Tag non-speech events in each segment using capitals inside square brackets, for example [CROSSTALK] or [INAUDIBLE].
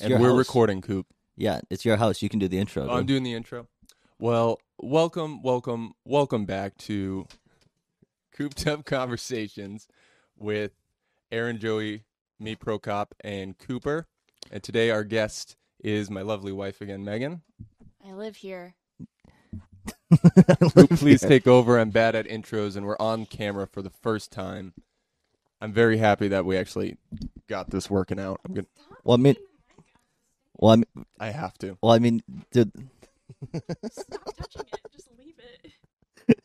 It's and we're house. recording, Coop. Yeah, it's your house. You can do the intro. Oh, I'm doing the intro. Well, welcome, welcome, welcome back to Cooped Up Conversations with Aaron, Joey, me, Procop, and Cooper. And today our guest is my lovely wife again, Megan. I live here. [LAUGHS] Coop, please take over. I'm bad at intros, and we're on camera for the first time. I'm very happy that we actually got this working out. I'm good. Well, I mean, well, I mean, I have to. well, I mean, dude, Stop touching it. Just leave it.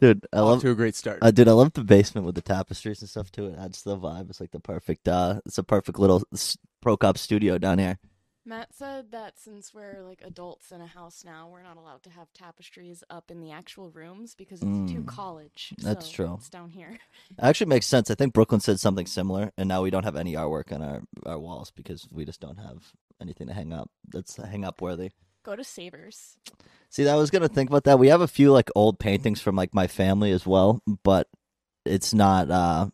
dude, I Off love, to a great start. uh, dude, I love the basement with the tapestries and stuff too. It adds to the vibe. It's like the perfect, uh, it's a perfect little s- pro cop studio down here. Matt said that since we're like adults in a house now, we're not allowed to have tapestries up in the actual rooms because it's too Mm, college. that's so true. It's down here. It actually makes sense. I think Brooklyn said something similar, and now we don't have any artwork on our our walls because we just don't have anything to hang up that's hang up worthy. Go to Savers. See, I was gonna think about that. We have a few like old paintings from like my family as well, but it's not uh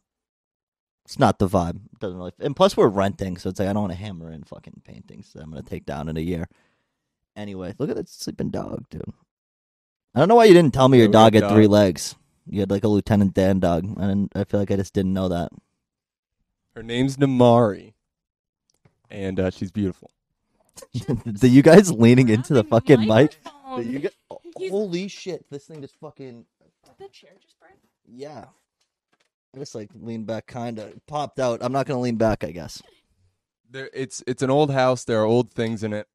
it's not the vibe. It doesn't really and plus we're renting, so it's like I don't want to hammer in fucking paintings that I'm gonna take down in a year. Anyway, look at that sleeping dog, dude. I don't know why you didn't tell me your dog got had three legs. You had like a Lieutenant Dan dog. And I feel like I just didn't know that. Her name's Namari, and uh, she's beautiful. [LAUGHS] the you guys leaning into the fucking mic? microphone. The you guys, He's- holy shit! This thing just fucking Did the chair just break? Yeah. I just like lean back, kind of popped out. I'm not gonna lean back, I guess. There, it's it's an old house. There are old things in it.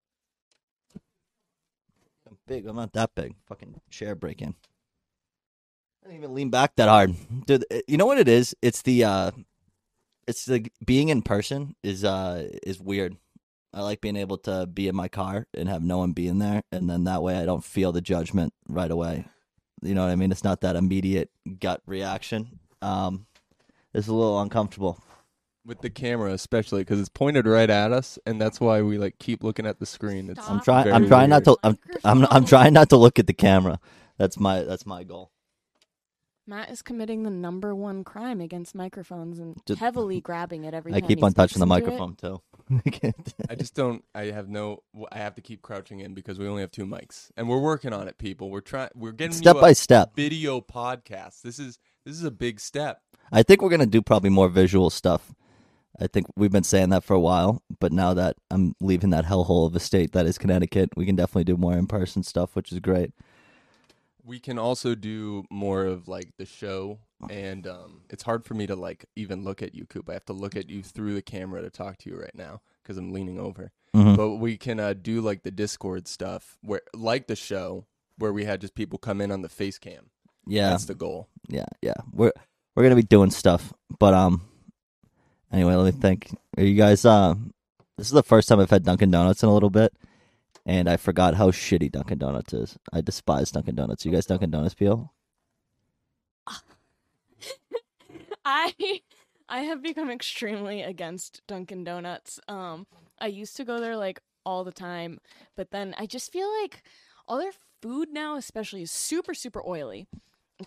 I'm big. I'm not that big. Fucking chair breaking. I didn't even lean back that hard, dude. You know what it is? It's the uh, it's like being in person is uh is weird. I like being able to be in my car and have no one be in there, and then that way I don't feel the judgment right away. You know what I mean? It's not that immediate gut reaction. Um, it's a little uncomfortable. with the camera especially because it's pointed right at us and that's why we like keep looking at the screen it's I'm trying. I'm trying not to. I'm, I'm. I'm trying not to look at the camera. That's my. That's my goal. Matt is committing the number one crime against microphones and Just- heavily grabbing it every I time keep on touching the speaks into it. microphone too. i just don't i have no i have to keep crouching in because we only have two mics and we're working on it people we're trying we're getting step you a by step. video podcast this is this is a big step I think we're gonna do probably more visual stuff. I think we've been saying that for a while, but now that I'm leaving that hellhole of a state that is Connecticut, we can definitely do more in person stuff, which is great. we can also do more of like the show and um it's hard for me to like even look at you coop i have to look at you through the camera to talk to you right now because i'm leaning over Mhm. but we can uh, do like the discord stuff where like the show where we had just people come in on the face cam Yeah, that's the goal yeah, yeah. We're we're gonna be doing stuff, but um. Anyway, let me think. Are you guys? Uh, this is the first time I've had Dunkin' Donuts in a little bit, and I forgot how shitty Dunkin' Donuts is. I despise Dunkin' Donuts. You guys Dunkin' Donuts feel? [LAUGHS] I I have become extremely against Dunkin' Donuts. Um, I used to go there like all the time, but then I just feel like all their food now, especially, is super super oily.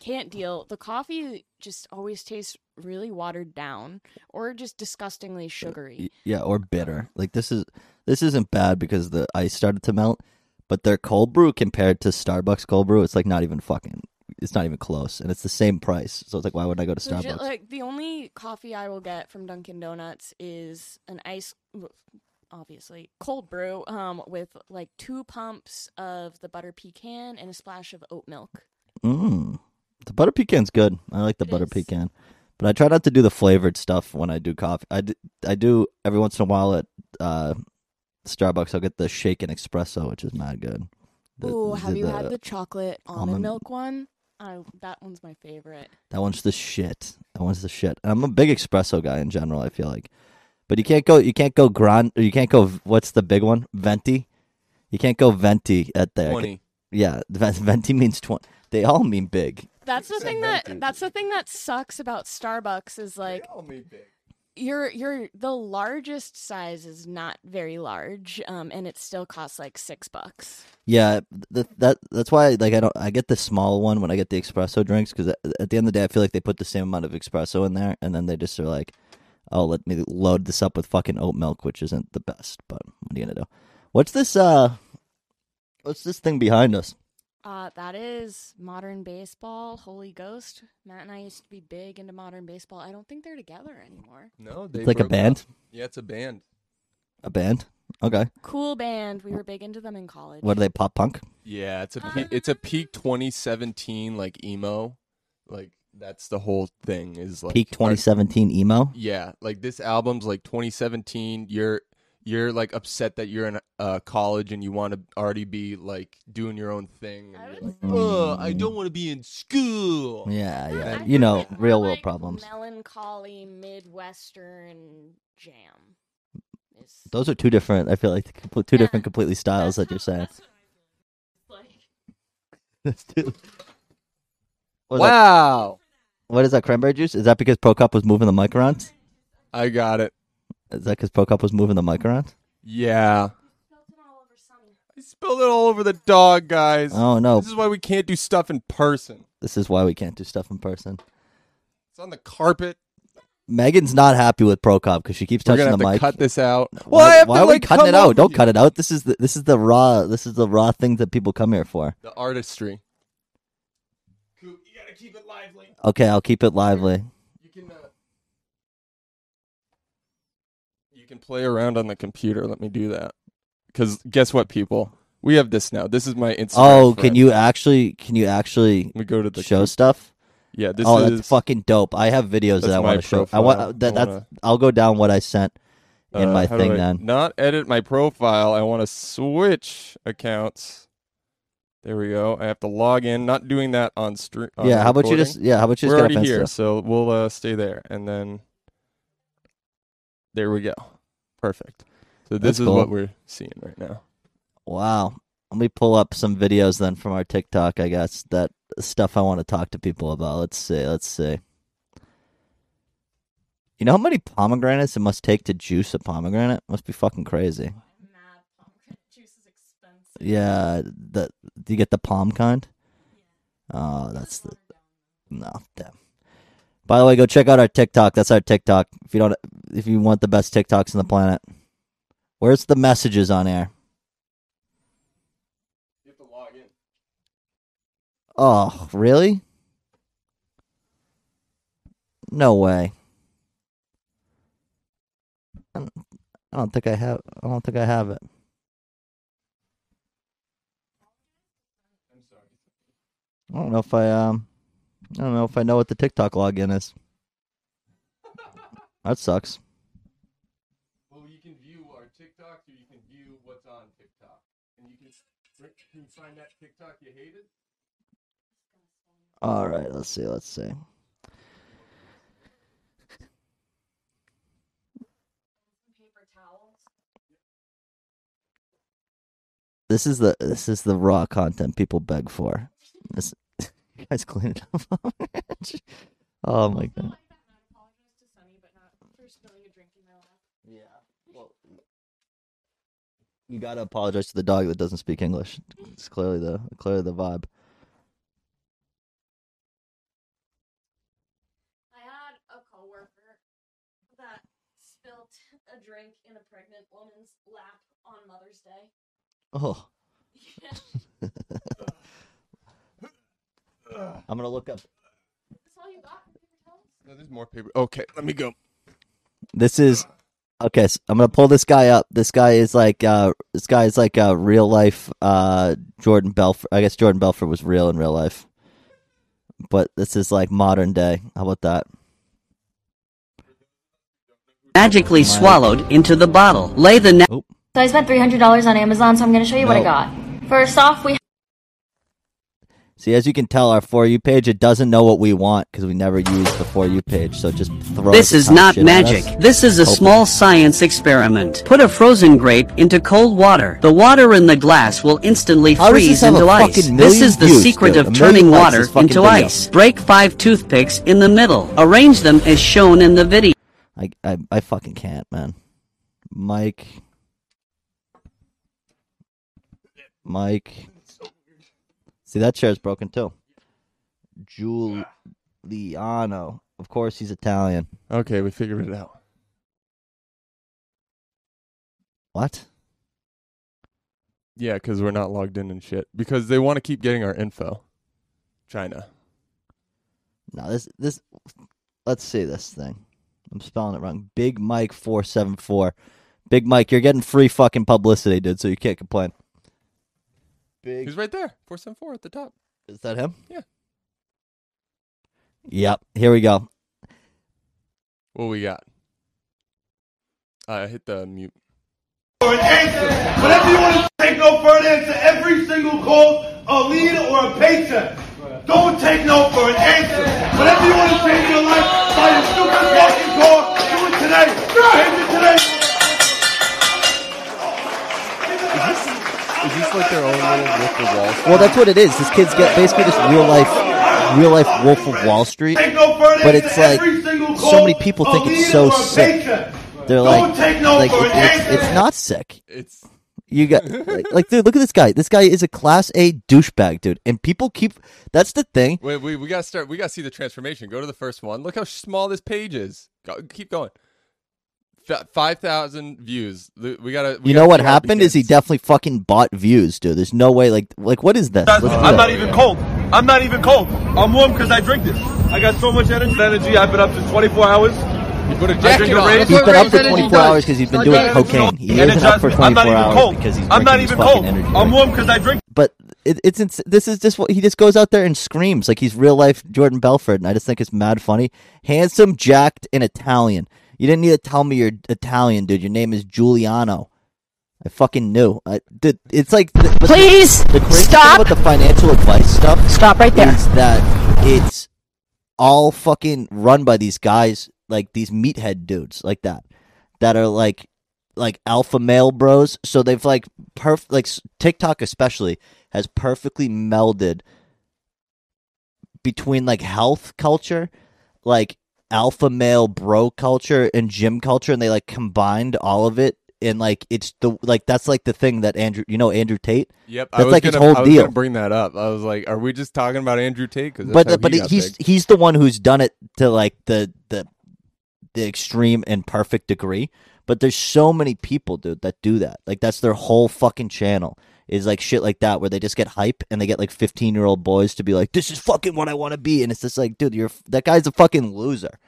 Can't deal. The coffee just always tastes really watered down or just disgustingly sugary. Yeah, or bitter. Like this is this isn't bad because the ice started to melt, but their cold brew compared to Starbucks cold brew, it's like not even fucking. It's not even close, and it's the same price. So it's like, why would I go to Legit, Starbucks? like the only coffee I will get from Dunkin' Donuts is an ice, obviously cold brew, um, with like two pumps of the butter pecan and a splash of oat milk. Mm. The butter pecan's good. I like the It butter is. pecan, but I try not to do the flavored stuff when I do coffee. I do, I do every once in a while at uh, Starbucks. I'll get the shaken espresso, which is mad good. The- Ooh, have the- you the- had the chocolate almond, almond- milk one? I that one's my favorite. That one's the shit. That one's the shit. And I'm a big espresso guy in general. I feel like, but you can't go. You can't go grand. Or you can't go. What's the big one? Venti. You can't go venti at there. 20 Yeah, ven- venti means twenty. They all mean big. That's the thing that that's the thing that sucks about Starbucks is like They all mean big. your your the largest size is not very large, um, and it still costs like six bucks. Yeah, th- that that's why like I don't I get the small one when I get the espresso drinks because at, at the end of the day I feel like they put the same amount of espresso in there and then they just are like, oh let me load this up with fucking oat milk which isn't the best but what are you gonna do? What's this uh? What's this thing behind us? Uh, that is modern baseball. Holy Ghost. Matt and I used to be big into modern baseball. I don't think they're together anymore. No, they It's like a broke band. up. Yeah, it's a band. A band? Okay. Cool band. We were big into them in college. What are they? Pop punk? Yeah, it's a pe- it's a peak 2017 like emo, like that's the whole thing is like Peak our- 2017 emo. Yeah, like this album's like 2017. You're you're like upset that you're in uh, college and you want to already be like doing your own thing. I And you're was- like, oh, I don't want to be in school. Yeah, No, yeah. I You know, it more real world like problems. Melancholy Midwestern jam. Is- Those are two different. I feel like two Yeah, different, completely styles that you're how- saying. that's what I feel. Like, [LAUGHS] That's two. [LAUGHS] What is, that, Wow, what is that? Cranberry juice? Is that because Pro Cup was moving the mic around? I got it. Is that because Pro Cup was moving the mic around? Yeah, spilled it all over Sunny. I spilled it all over the dog, guys. Oh no! This is why we can't do stuff in person. This is why we can't do stuff in person. It's on the carpet. Megan's not happy with Pro Cup because she keeps We're touching gonna the to mic. cut this out. Why, Well, I have why to, are we like, cutting come it out? over Don't you. cut it out. This is the this is the raw this is the raw thing that people come here for. The artistry. Coop, you gotta keep it lively. Okay, I'll keep it lively. You can. Uh, you can play around on the computer. Let me do that. Because guess what, people? We have this now. This is my Instagram. Oh, can you actually can you actually me go to the show Coop- stuff? Yeah, this oh, is that's fucking dope. I have videos that I want to show. I want that. I That's. wanna- I'll go down what I sent in uh, my thing then. Not edit my profile. I want to switch accounts. There we go. I have to log in. Not doing that on stream. yeah. How about you just? Yeah. How about you We're just get already here, so we'll uh, stay there, and then there we go. Perfect. So this That's is cool. what we're seeing right now. Wow. Let me pull up some videos then from our TikTok. I guess that stuff I want to talk to people about. Let's see. Let's see. You know how many pomegranates it must take to juice a pomegranate? Must be fucking crazy. Mad pomegranate juice is expensive. Yeah, the do you get the palm kind? Oh, that's the no. Damn. By the way, go check out our TikTok. That's our TikTok. If you don't, if you want the best TikToks on the planet, where's the messages on air? You have to log in. Oh, really? No way. I don't, I don't think I have. I don't think I have it. I'm. I don't know if I um. I don't know if I know what the TikTok login is. That sucks. Well, you can view our TikToks, or you can view what's on TikTok, and you can can you find that TikTok you hated. All right, let's see. Let's see. This is the this is the raw content people beg for. This, you [LAUGHS] guys clean it up. [LAUGHS] oh my god. Like that, and I apologize to Sunny, but not for spilling a drink in my lap. Yeah. Well, you gotta apologize to the dog that doesn't speak English. It's clearly the clearly the vibe. I had a coworker that spilt a drink in a pregnant woman's lap on Mother's Day. Oh, [LAUGHS] Yeah. I'm gonna look up. That's all you got for paper towels? No, there's more paper. Okay, let me go. This is okay. So I'm gonna pull this guy up. This guy is like uh, this guy is like a real life uh, Jordan Belfort. I guess Jordan Belfort was real in real life, but this is like modern day. How about that? magically swallowed into the bottle. Lay the ne- Oh, So I spent $300 on Amazon, so I'm going to show you what I got. First off, we see, as you can tell, our for you page it doesn't know what we want because we never use the for you page. So just throw. This is not magic. This is a small science experiment. Put a frozen grape into cold water. The water in the glass will instantly How freeze into ice. This is the views, secret dude? Of turning water into video. ice. Break five toothpicks in the middle. Arrange them as shown in the video. I, I I fucking can't, man. Mike. Mike. See that chair's broken too. Giuliano. Of course he's Italian. Okay, we figured it out. What? Yeah, because we're not logged in and shit. Because they want to keep getting our info. China. No, this this let's see this thing. I'm spelling it wrong. Big Mike four seven four. Big Mike, you're getting free fucking publicity, dude, so you can't complain. Big He's right there. 474 at the top. Is that him? Yeah. Yep. Here we go. What we got? Uh, hit the mute. for an answer. Whatever you want to take no for an answer. Every single call, a lead or a paycheck. Don't take no for an answer. Whatever you want to change your life, buy a stupid fucking car. Do it today. Change it today. Is this like their own little Wolf of Wall Street? Well, that's what it is. These kid's get basically just real life, real life Wolf of Wall Street. Take no for an But it's like so many people think it's so sick. They're like, like for it- it's, it's not sick. It's You got like, like, dude, look at this guy. This guy is a class A douchebag, dude. And people keep. That's the thing. wait, we we gotta start. We gotta see the transformation. Go to the first one. Look how small this page is. Go, keep going. F- Five thousand views. We gotta. we You gotta know what see how it happened is he definitely fucking bought views, dude. There's no way. Like, like what is this? Let's I'm that. not even cold. I'm not even cold. I'm warm because I drink this. I got so much energy. Energy. I've been up for 24 hours. You put a I jacket on. raise. That's He's what been up for 24 hours because he's been Like doing cocaine. He And isn't up for adjust- I'm 24 not even hours cold. because he's I'm not drinking his even fucking cold. energy. I'm warm because I drink. But it, it's ins- this is just what he just goes out there and screams like he's real life Jordan Belfort, and I just think it's mad funny. Handsome, jacked, and Italian. You didn't need to tell me you're Italian, dude. Your name is Giuliano. I fucking knew. I, dude, it's like the, the- Please the thing stop. about the financial advice stuff Stop right there. is that it's all fucking run by these guys, like these meathead dudes, like that, that are like like alpha male bros. So they've like perf like TikTok especially has perfectly melded between like health culture, like alpha male bro culture and gym culture, and they like combined all of it. And like it's the like that's like the thing that Andrew you know Andrew Tate Yep, I That's was like his gonna, whole I was deal. bring that up. I was like, are we just talking about Andrew Tate? Because but but he's he's the one who's done it to like the the the extreme and perfect degree. But there's so many people, dude, that do that. Like that's their whole fucking channel is like shit like that, where they just get hype and they get like 15 year old boys to be like, "This is fucking what I want to be," and it's just like, dude, you're that guy's a fucking loser,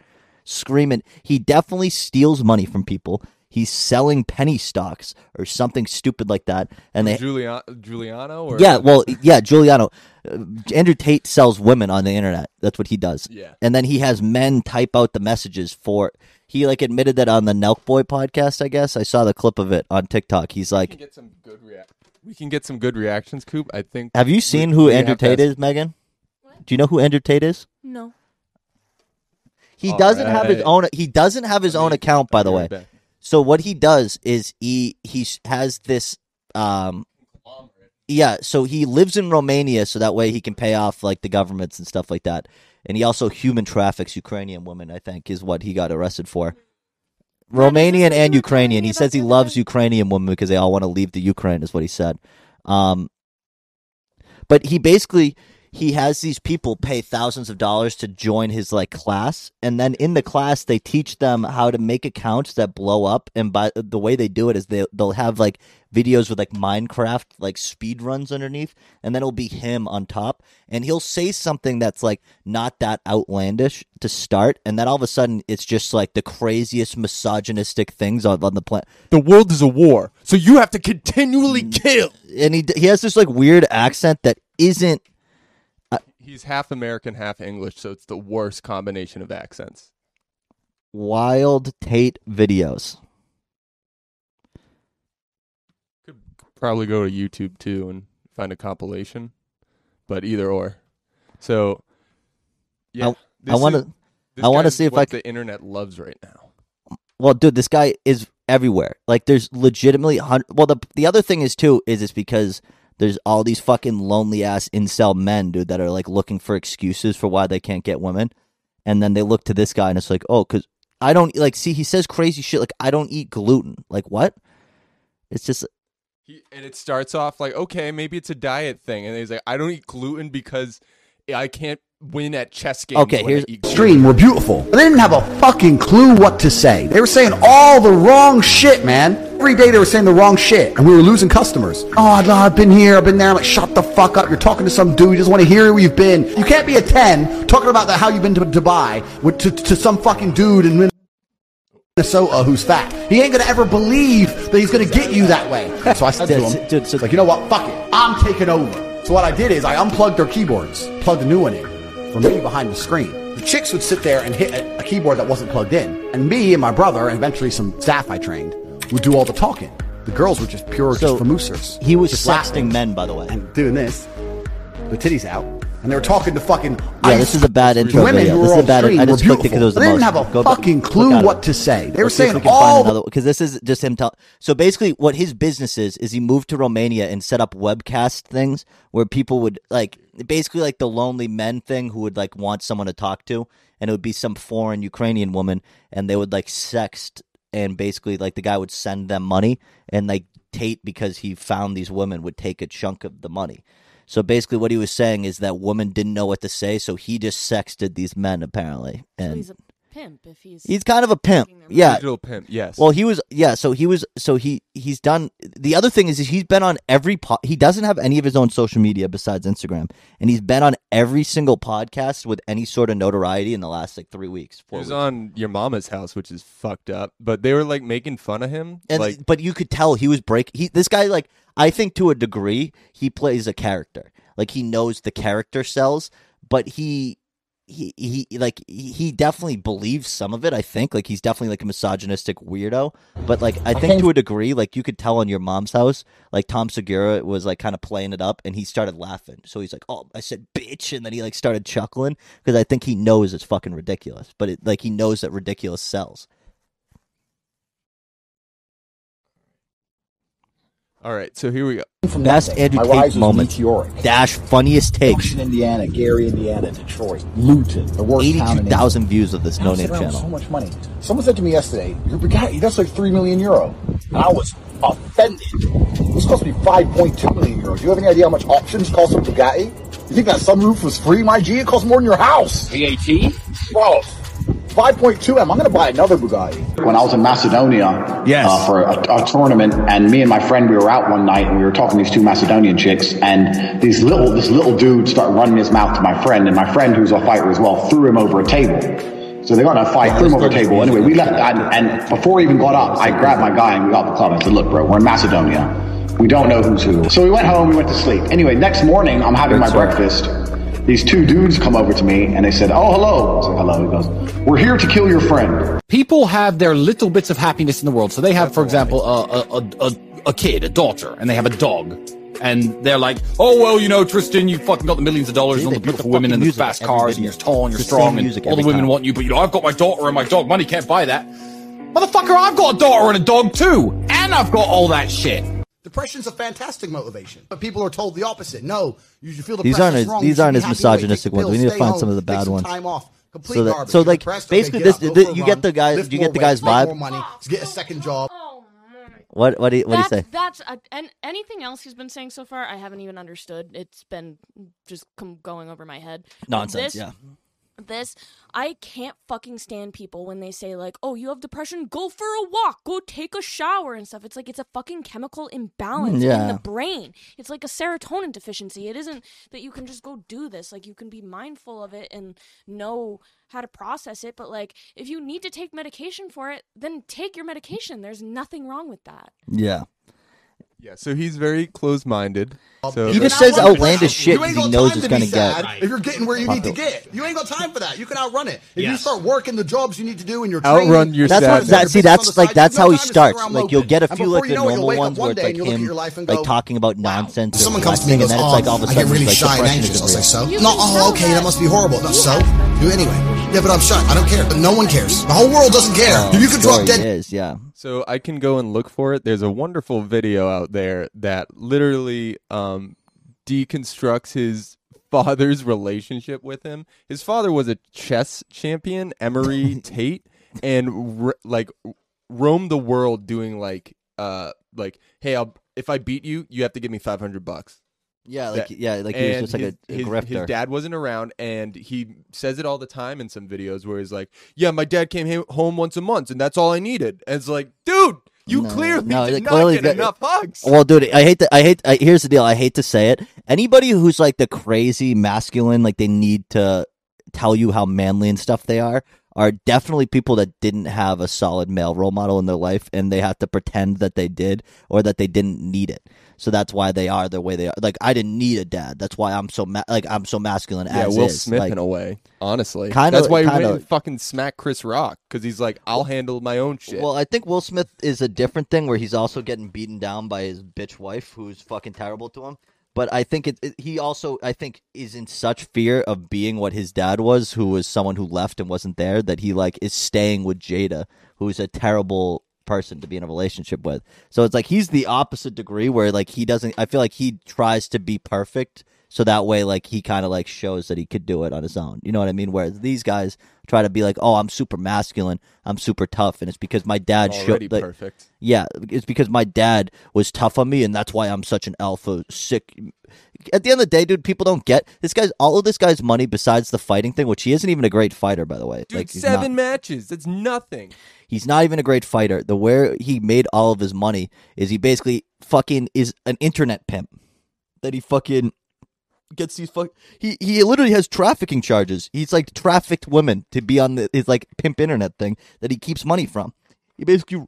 screaming. He definitely steals money from people. He's selling penny stocks or something stupid like that, and they Giuliano, Giuliano or yeah, well, yeah, Giuliano. Uh, Andrew Tate sells women on the internet. That's what he does. Yeah. And then he has men type out the messages for. He like admitted that on the Nelk Boy podcast. I guess I saw the clip of it on TikTok. He's like, get some good react. We can get some good reactions, Coop. I think. "Have you seen we- who we Andrew Tate ask- is, Megan? Do you know who Andrew Tate is? No. He All doesn't have his own. He doesn't have his Let own account, by I'll the way. right back. So what he does is he he has this um yeah, so he lives in Romania so that way he can pay off like the governments and stuff like that. And he also human traffics Ukrainian women, I think, is what he got arrested for. Romanian and Ukrainian. He says he loves Ukrainian women because they all want to leave the Ukraine is what he said. Um but he basically he has these people pay thousands of dollars to join his like class and then in the class they teach them how to make accounts that blow up and by the way they do it is they they'll have like videos with like minecraft like speed runs underneath and then it'll be him on top and he'll say something that's like not that outlandish to start and then all of a sudden it's just like the craziest misogynistic things on, on the planet The world is a war, so you have to continually kill. and he he has this like weird accent that isn't He's half American, half English, so it's the worst combination of accents. wild tate videos Could probably go to YouTube too and find a compilation, but either or. So, yeah, I wanna- I wanna see if I what c- the internet loves right now. Well, dude, this guy is everywhere. Like, there's legitimately hun- well, the the other thing is too is it's because there's all these fucking lonely ass incel men, dude, that are like looking for excuses for why they can't get women, and then they look to this guy and it's like, oh, because I don't like. See, he says crazy shit like I don't eat gluten. Like what? It's just He, and it starts off like, okay, maybe it's a diet thing, and he's like, I don't eat gluten because I can't win at chess games. Okay, here's- eat gluten. Extreme were beautiful. They didn't have a fucking clue what to say. They were saying all the wrong shit, man. Every day they were saying the wrong shit, and we were losing customers. Oh, no, I've been here, I've been there. I'm like, shut the fuck up. You're talking to some dude. You doesn't want to hear where you've been. You can't be a 10 talking about the, how you've been to Dubai with, to, to some fucking dude in Minnesota who's fat. He ain't gonna ever believe that he's gonna get you that way. So I said to him, dude, so- like, you know what? Fuck it. I'm taking over. So what I did is I unplugged their keyboards, plugged a new one in for me behind the screen. The chicks would sit there and hit a, a keyboard that wasn't plugged in, and me and my brother and eventually some staff I trained would do all the talking. The girls were just pure So, just famoosers. he was just sexting men, by the way. and doing this, the titties out, and they were talking to fucking. Yeah, this is a bad intro women video. who This were is a bad. I just clicked it because it was the They didn't have a Go fucking click clue what to say. They were Let's saying all because this is just him tell. So basically, what his business is is he moved to Romania and set up webcast things where people would like basically like the lonely men thing who would like want someone to talk to, and it would be some foreign Ukrainian woman, and they would like sext, and basically like the guy would send them money, and like Tate because he found these women would take a chunk of the money. So basically, what he was saying is that women didn't know what to say, so he just sexted these men apparently, So he's a pimp if he's He's kind of a pimp. Taking their Yeah. Digital pimp, yes. Well, he was yeah, so he was so he he's done the other thing is, is he's been on every po- he doesn't have any of his own social media besides Instagram and he's been on every single podcast with any sort of notoriety in the last like 3 weeks. he was weeks. on your mama's house, which is fucked up. But they were like making fun of him. and like, but you could tell he was break he this guy like I think to a degree he plays a character. Like he knows the character sells, but he he he like he definitely believes some of it. I think like he's definitely like a misogynistic weirdo. But like I think to a degree, like you could tell on your mom's house, like Tom Segura was like kind of playing it up, and he started laughing. So he's like, "Oh, I said bitch," and then he like started chuckling because I think he knows it's fucking ridiculous. But it, like he knows that ridiculous sells. All right, so here we go. From Best nothing. Andrew My Tate moment. meteoric. Dash funniest take. Junction, Indiana, Gary, Indiana, Detroit, Luton, the worst town in Eighty-two England. thousand views of this no was name around So much money. Someone said to me yesterday, "Your Bugatti, that's like three million euro," and I was offended. This cost me five point two million euro. Do you have any idea how much options cost a Bugatti? You think that sunroof was free, my G? It costs more than your house. VAT, bro. 5.2 M. I'm going to buy another Bugatti. When I was in Macedonia Yes. uh, for a, a tournament, and me and my friend, we were out one night, and we were talking to these two Macedonian chicks, and these little, this little dude started running his mouth to my friend, and my friend, who's a fighter as well, threw him over a table. So they got in a fight, threw him over a table. Anyway, we left, and, and before we even got up, I grabbed my guy and we got to the club. I said, "Look, bro, we're in Macedonia. We don't know who's who." So we went home. We went to sleep. Anyway, next morning, I'm having my breakfast. These two dudes come over to me and they said, "Oh, hello." I was like, "Hello." He goes, "We're here to kill your friend." People have their little bits of happiness in the world. So they have, for example, a, a, a, a, a kid, a daughter, and they have a dog. And they're like, oh, well, you know, Tristan, you fucking got the millions of dollars See, and all the put the beautiful women fucking and the fast every cars and you're tall and you're It's strong same and all the women time. want you, but you know, I've got my daughter and my dog. Money can't buy that. Motherfucker, I've got a daughter and a dog too. And I've got all that shit. Depression's a fantastic motivation, but people are told the opposite. No, you should feel These depressed. aren't it's as- wrong. these aren't as misogynistic take the ones. We need to find home, some of the bad some ones. Time off. Complete So that- garbage. so, like, depressed? basically okay, this- up, the- go for you a get the guys you get the guy's weights, make vibe? More money, get a second job. Oh. What what do you, what do you that's, say? That's uh, a, and anything else he's been saying so far, I haven't even understood. It's been just com- going over my head. Nonsense. this- yeah. This I can't fucking stand people when they say like, "Oh, you have depression, go for a walk, go take a shower and stuff." It's like it's a fucking chemical imbalance in the brain. It's like a serotonin deficiency. It isn't that you can just go do this. Like you can be mindful of it and know how to process it, but like if you need to take medication for it, then take your medication. There's nothing wrong with that. Yeah. Yeah, so he's very closed-minded. Um, so He just says not one outlandish shit You ain't because he knows time it's to gonna be sad get. If you're getting where you need to get, you ain't got time for that. You can outrun it. If you start working the jobs you need to do in your Outrun training, your That's sadness. what that see. Your business on That's like that's how he time to sit starts. around Like you'll get a few like the you'll normal ones one where it's like and you'll look at him your like talking about wow. nonsense. Someone comes to me and goes, then it's um, like all of a sudden I get really shy and anxious. is I was like, so? You No, can oh, okay, that that must be horrible. No, you so? Do anyway. Yeah, but I'm shy. I don't care. No one cares. The whole world doesn't care. real. you could drop dead Is yeah. So I can go and look for it. There's a wonderful video out there that literally um, deconstructs his [LAUGHS] father's relationship with him. His father was a chess champion, Emory [LAUGHS] Tate, and r- like roam the world doing like uh like hey I'll if I beat you you have to give me 500 bucks. Yeah, like That- yeah, like he was just like his, a, a his, grifter. his dad wasn't around, and he says it all the time in some videos where he's like, "Yeah, my dad came home once a month, and that's all I needed." And it's like, dude, you No, clearly no, did like, not get got- enough hugs. Well, dude, I hate that. I hate. I, here's the deal. I hate to say it. Anybody who's like the crazy masculine, like they need to tell you how manly and stuff they are, are definitely people that didn't have a solid male role model in their life, and they have to pretend that they did or that they didn't need it. So that's why they are the way they are. Like I didn't need a dad. That's why I'm so ma- like I'm so masculine. yeah, as Will is. Smith Like, in a way, honestly. Kinda- that's why he kinda- went and fucking smacked Chris Rock because he's like, "I'll handle my own shit." Well, I think Will Smith is a different thing where he's also getting beaten down by his bitch wife who's fucking terrible to him. But I think it, it he also I think is in such fear of being what his dad was, who was someone who left and wasn't there, that he like is staying with Jada, who's a terrible person to be in a relationship with. So it's like he's the opposite degree where like he doesn't I feel like he tries to be perfect so that way like he kind of like shows that he could do it on his own. You know what I mean? Whereas these guys try to be like, "Oh, I'm super masculine. I'm super tough." And it's because my dad already showed like, perfect. yeah, it's because my dad was tough on me, and that's why I'm such an alpha sick. At the end of the day, dude, people don't get this guy's all of this guy's money besides the fighting thing, which he isn't even a great fighter, by the way. Dude, like seven not, matches. That's nothing. he's not even a great fighter. The where he made all of his money is he basically fucking is an internet pimp. That he fucking gets these fuck. He he literally has trafficking charges. He's like trafficked women to be on the, his like pimp internet thing that he keeps money from. He basically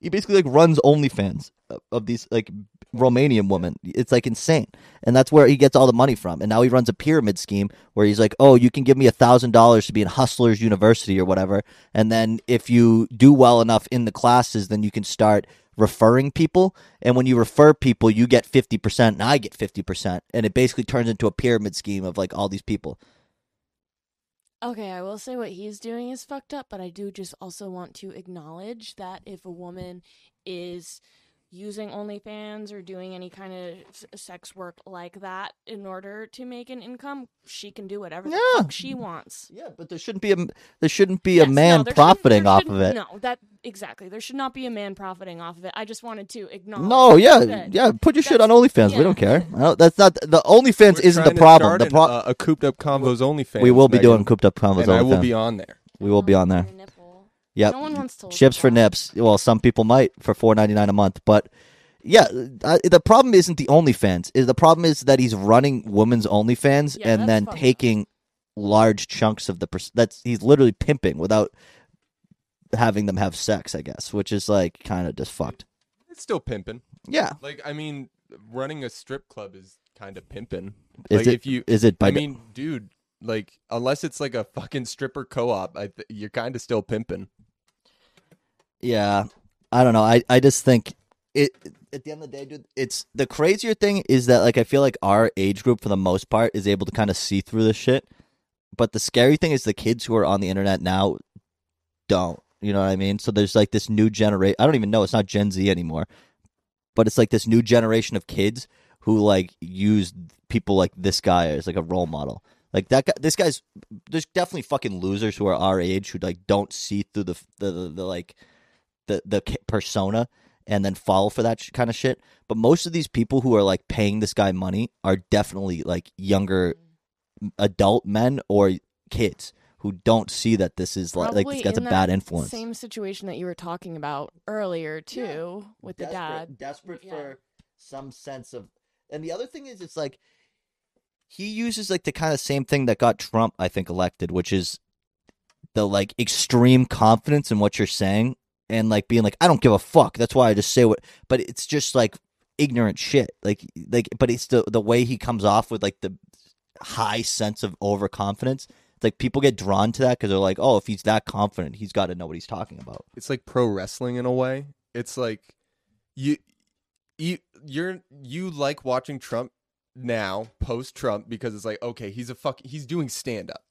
he basically like runs OnlyFans of, of these like Romanian women. It's like insane, and that's where he gets all the money from. And now he runs a pyramid scheme where he's like, "Oh, you can give me a thousand dollars to be in Hustlers University or whatever, and then if you do well enough in the classes, then you can start." Referring people and when you refer people you get 50% and I get 50% and it basically turns into a pyramid scheme of like all these people. Okay, I will say what he's doing is fucked up, but I do just also want to acknowledge that if a woman is using OnlyFans or doing any kind of s- sex work like that in order to make an income, she can do whatever the Yeah. fuck she wants. yeah but there shouldn't be a there shouldn't be Yes, a man there shouldn't- profiting off of it No, that exactly. There should not be a man profiting off of it. I just wanted to acknowledge. no yeah that- yeah put your shit on that's- OnlyFans we don't care I don't- that's not the OnlyFans We're isn't trying the to problem start the an, uh, a cooped up combos OnlyFans. we will be Megan, doing cooped up combos and I will be on there. we will be on there nipple. Yep. No one wants to look Chips for that. nips. Well, some people might for four ninety nine a month, but yeah, I, the problem isn't the OnlyFans. Is the problem is that he's running women's OnlyFans Yeah, and then fucked up. taking large chunks of the. pers- That's he's literally pimping without having them have sex. I guess, which is like kind of just fucked. It's still pimping. Yeah. Like I mean, running a strip club is kind of pimping. Is like it- if you, is it by I mean, dude, like unless it's like a fucking stripper co-op, I th- you're kind of still pimping. Yeah, I don't know. I I just think it. At the end of the day, dude, it's the crazier thing is that like I feel like our age group for the most part is able to kind of see through this shit. But the scary thing is the kids who are on the internet now don't. You know what I mean? So there's like this new generation. I don't even know. It's not Gen Z anymore, but it's like this new generation of kids who like use people like this guy as like a role model. Like that guy. This guy's. There's definitely fucking losers who are our age who like don't see through the the, the, the like the the persona and then fall for that sh- kind of shit. But most of these people who are like paying this guy money are definitely like younger mm. adult men or kids who don't see that this is like like this guy's a bad influence. Same situation that you were talking about earlier too, with the dad. desperate Yeah. for some sense of. And the other thing is, it's like he uses like the kind of same thing that got Trump, I think, elected, which is the like extreme confidence in what you're saying and like being like, I don't give a fuck. That's why I just say what. But it's just like ignorant shit. Like like, but it's the the way he comes off with like the high sense of overconfidence. It's like people get drawn to that because they're like, oh, if he's that confident, he's got to know what he's talking about. It's like pro wrestling in a way. It's like you you you're you like watching Trump now post Trump because it's like okay he's a fuck he's doing stand up.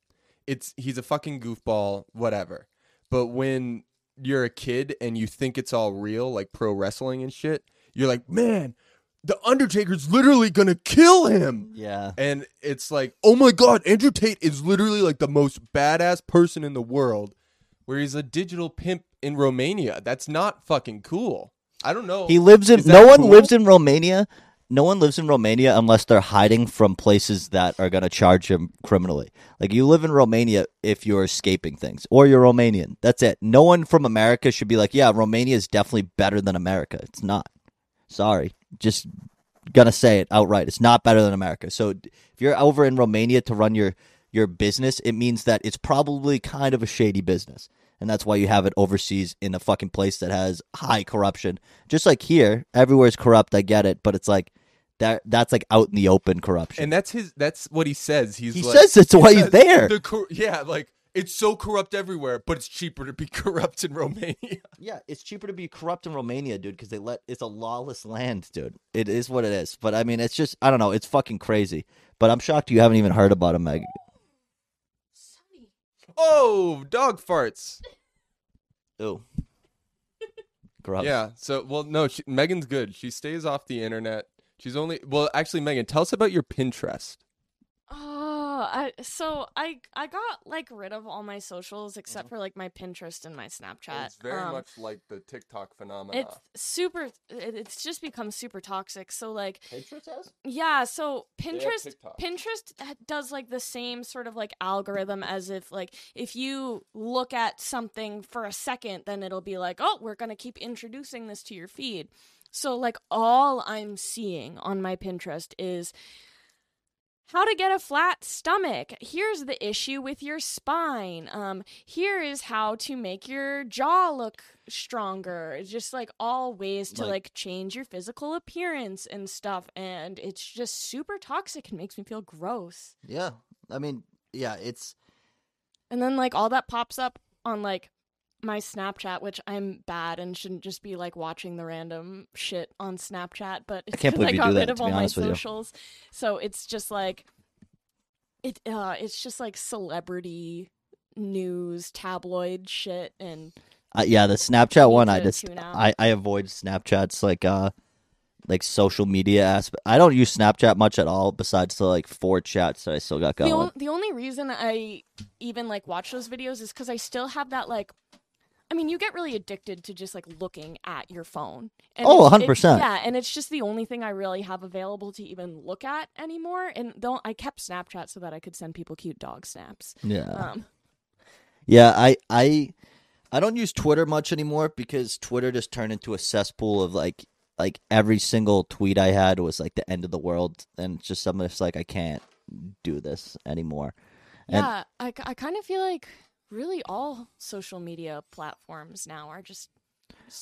It's he's a fucking goofball whatever. But when you're a kid and you think it's all real like pro wrestling and shit, you're like man. The Undertaker's literally gonna kill him. Yeah. And it's like, oh my god, Andrew Tate is literally like the most badass person in the world. where he's a digital pimp in Romania. That's not fucking cool. I don't know. He lives in. Is No that one cool? lives in Romania. No one lives in Romania unless they're hiding from places that are going to charge him criminally. Like you live in Romania if you're escaping things, or you're Romanian. That's it. No one from America should be like, "Yeah, Romania is definitely better than America." It's not. Sorry, just gonna say it outright. It's not better than America. So if you're over in Romania to run your your business, it means that it's probably kind of a shady business. And that's why you have it overseas in a fucking place that has high corruption. Just like here, everywhere's corrupt, I get it, but it's like that that's like out in the open corruption. and that's his. That's what he says. He's He like, says that's why he's there. the cor- yeah, like it's so corrupt everywhere, but it's cheaper to be [LAUGHS] corrupt in Romania. yeah, it's cheaper to be corrupt in Romania, dude, because they let it's a lawless land, dude. It is what it is. But I mean, it's just I don't know, it's fucking crazy. But I'm shocked you haven't even heard about him, Meg. Oh, dog farts. Ooh. Gross. Yeah. So, well, no, she, Megan's good. She stays off the internet. She's only well, actually, Megan, tell us about your Pinterest. Oh, I so I I got like rid of all my socials except for like my Pinterest and my Snapchat. It's very Um, much like the TikTok phenomenon. It's super. It, it's just become super toxic. So like, Pinterest has? yeah. So Pinterest, Pinterest does like the same sort of like algorithm as if like if you look at something for a second, then it'll be like, oh, we're gonna keep introducing this to your feed. So like all I'm seeing on my Pinterest is how to get a flat stomach. Here's the issue with your spine. Um, here is how to make your jaw look stronger. It's just like all ways to Like- like change your physical appearance and stuff. And it's just super toxic and makes me feel gross. Yeah. I mean, yeah, it's And then like all that pops up on like my Snapchat, which I'm bad and shouldn't just be like watching the random shit on Snapchat, but it's can't [LAUGHS] believe I you got do that, rid to of all my you. socials. So it's just like it uh it's just like celebrity news, tabloid shit and Uh, yeah, the Snapchat one, I just. I, I avoid Snapchat's like uh like social media aspect. I don't use Snapchat much at all, besides the like four chats that I still got the, going. on- the only reason I even like watch those videos is because I still have that like. I mean, you get really addicted to just like looking at your phone. And Oh, 100%. Yeah, and it's just the only thing I really have available to even look at anymore. And don't I kept Snapchat so that I could send people cute dog snaps. yeah, Um, yeah. I I I don't use Twitter much anymore because Twitter just turned into a cesspool of like like every single tweet I had was like the end of the world, and it's just something that's like I can't do this anymore. And yeah, I, I kind of feel like really all social media platforms now are just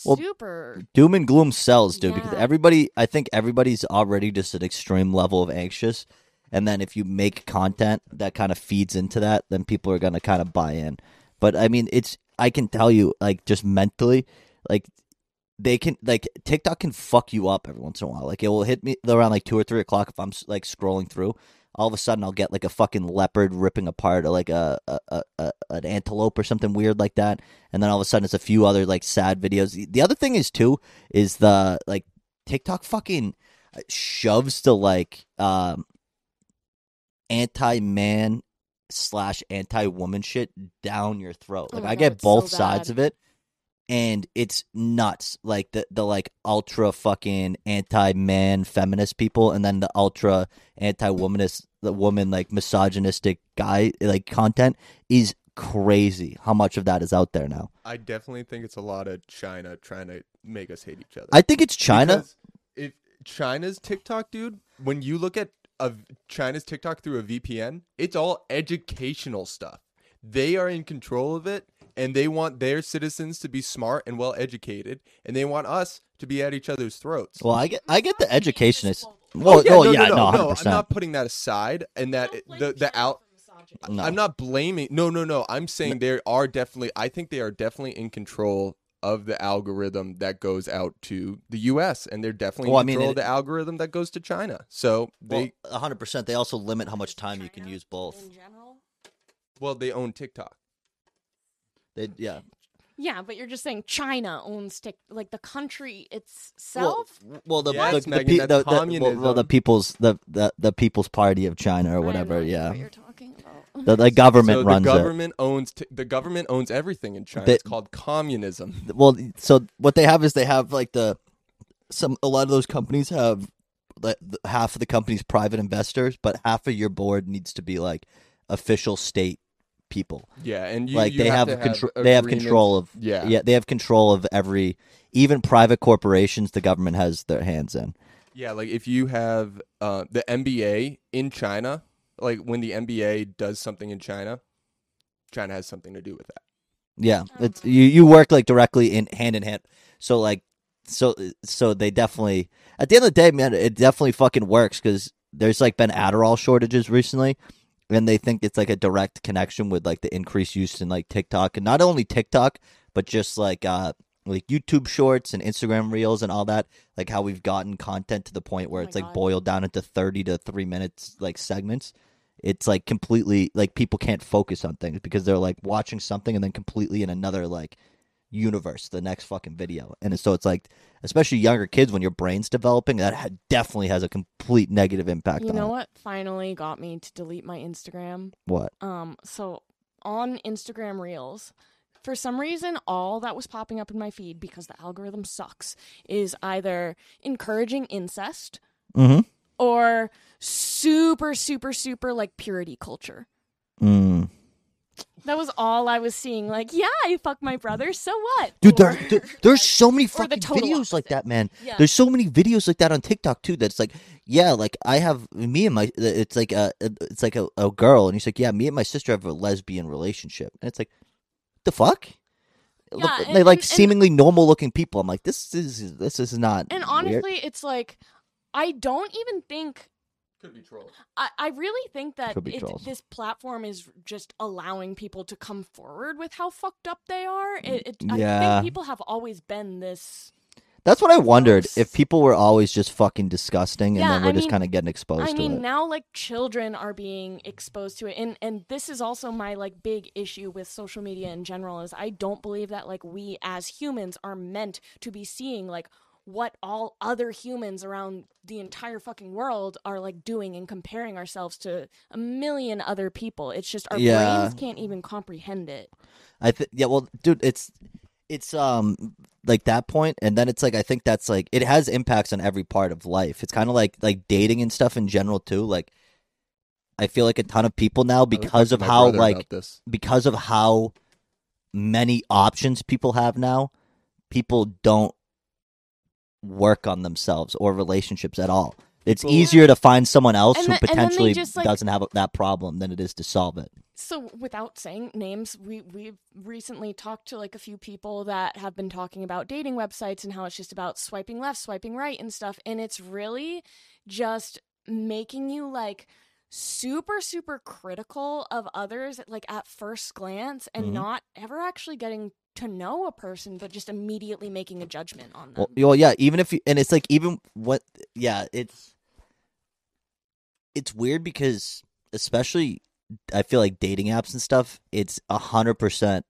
Well, super. doom and gloom sells, dude. Because everybody, I think everybody's already just an extreme level of anxious, and then if you make content that kind of feeds into that, then people are gonna kind of buy in. But I mean, it's I can tell you, like, just mentally, like. They can like TikTok can fuck you up every once in a while. Like it will hit me around like two or three o'clock if I'm like scrolling through. All of a sudden, I'll get like a fucking leopard ripping apart, or like a, a, a, a an antelope or something weird like that. And then all of a sudden, it's a few other like sad videos. The- The other thing is too is the like TikTok fucking uh, shoves the like um anti man slash anti woman shit down your throat. Oh Like my I God, get it's so both sides of it. And it's nuts, like the the like ultra fucking anti man feminist people, and then the ultra anti womanist, the woman like misogynistic guy like content is crazy. How much of that is out there now? I definitely think it's a lot of China trying to make us hate each other. I think it's China. Because if China's TikTok, dude, when you look at a China's TikTok through a VPN, it's all educational stuff. They are in control of it, and they want their citizens to be smart and well educated, and they want us to be at each other's throats. Well, I get I get the educationist. Oh, yeah, oh no, yeah, no, no, no, hundred no. I'm not putting that aside, and that the the out. No. I'm not blaming. No, no, no. I'm saying they are definitely. I think they are definitely in control of the algorithm that goes out to the U.S. and they're definitely Well, I in mean, control it- of the algorithm that goes to China. So they Well, hundred percent. They also limit how much time you can use both. in general. well they own TikTok. They yeah. Yeah, but you're just saying China owns Tik, like the country itself. well, the Yes, the, Megan, the, pe- the, the, well, well, the people's the, the the people's party of China or whatever. no idea yeah. what you're talking about. The, the [LAUGHS] government so runs the it. government owns t- the government owns everything in China. They- it's called communism. [LAUGHS] well so what they have is they have like the some a lot of those companies have like the- half of the company's private investors but half of your board needs to be like official state people Yeah, and you, like you they have, have, control they have control of yeah yeah they have control of every even private corporations the government has their hands in Yeah, like if you have uh, the NBA in China, like when the NBA does something in China, China has something to do with that. Yeah, it's you. You work like directly in hand in hand. So like, so so they definitely at the end of the day, man, it definitely fucking works because there's like been Adderall shortages recently, and they think it's like a direct connection with like the increased use in like TikTok and not only TikTok but just like uh like YouTube Shorts and Instagram Reels and all that. Like how we've gotten content to the point where Oh it's like God. boiled down into thirty to three minutes like segments it's like completely like people can't focus on things because they're like watching something and then completely in another like universe the next fucking video and so it's like especially younger kids when your brain's developing that ha- definitely has a complete negative impact You know it. what finally got me to delete my Instagram? what Um, so on Instagram Reels, for some reason, all that was popping up in my feed because the algorithm sucks is either encouraging incest mm-hmm or super, super, super like purity culture. mm. That was all I was seeing. Like, yeah, I fuck my brother, so what? dude there, there- there's so many [LAUGHS] fucking videos like that man Yeah. there's so many videos like that on tiktok too that's like yeah like i have me and my uh, it's like a it's like a, a girl and he's like yeah me and my sister have a lesbian relationship and it's like the fuck Look, Yeah, they and- like and- and- seemingly normal looking people i'm like this is this is not And weird. honestly, it's like I don't even think Could be trolls. I, I really think that Could it, this platform is just allowing people to come forward with how fucked up they are. It, it, I Yeah. think people have always been this. that's what i wondered if people were always just fucking disgusting and Yeah, then we're I just kind of getting exposed I to mean, it now like children are being exposed to it, and and this is also my like big issue with social media in general is I don't believe that like we as humans are meant to be seeing like what all other humans around the entire fucking world are like doing and comparing ourselves to a million other people. It's just our Yeah. brains can't even comprehend it. I think yeah, well, dude, it's it's um like that point, and then it's like I think that's like it has impacts on every part of life. It's kind of like like dating and stuff in general too. Like I feel like a ton of people now because of how like this. because of how many options people have now, people don't work on themselves or relationships at all. It's easier to find someone else And who then- and then they potentially just, like- doesn't have that problem than it is to solve it. So without saying names, we we've recently talked to like a few people that have been talking about dating websites and how it's just about swiping left, swiping right and stuff and it's really just making you like super super critical of others like at first glance and Mhm. not ever actually getting to know a person but just immediately making a judgment on them. Well, well, yeah, even if you and it's like even what yeah, it's it's weird because especially I feel like dating apps and stuff, it's a hundred percent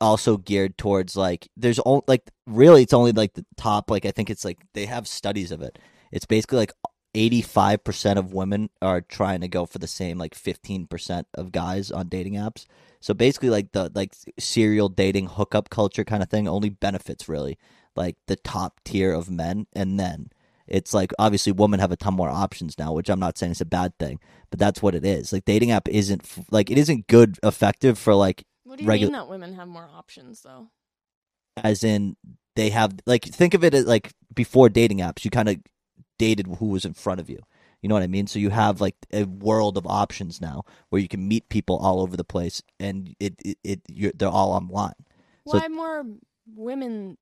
also geared towards like there's only like really it's only like the top like I think it's like they have studies of it. It's basically like 85% of women are trying to go for the same like 15% of guys on dating apps. So basically like the like serial dating hookup culture kind of thing only benefits really like the top tier of men and then it's like obviously women have a ton more options now which i'm not saying it's a bad thing but that's what it is like dating app isn't f- like it isn't good effective for like what do you regu- mean that women have more options though? as in they have like think of it as like before dating apps you kind of dated who was in front of you you know what i mean so you have like a world of options now where you can meet people all over the place and it it, it you're, they're all online So- Why more women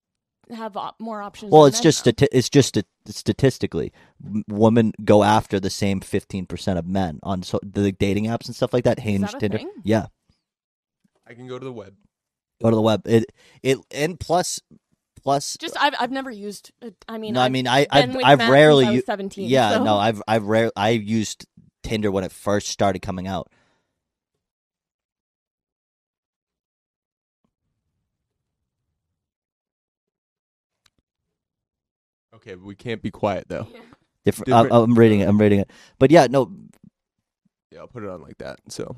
have op- more options? Well, than it's men, just though? stati- it's just st- statistically, women go after the same fifteen percent of men on so the dating apps and stuff like that. Hinge, that a Tinder, thing? yeah. I can go to the web. Go to the web. It it and plus plus. Just I've I've never used. Uh, I mean, no, I mean I been I've, I've rarely I seventeen. Yeah, so- no, I've I've rare I used Tinder when it first started coming out. Okay, we can't be quiet though. Different. I'm, Different- uh, I'm reading it. I'm reading it. But yeah, no. Yeah, I'll put it on like that. So,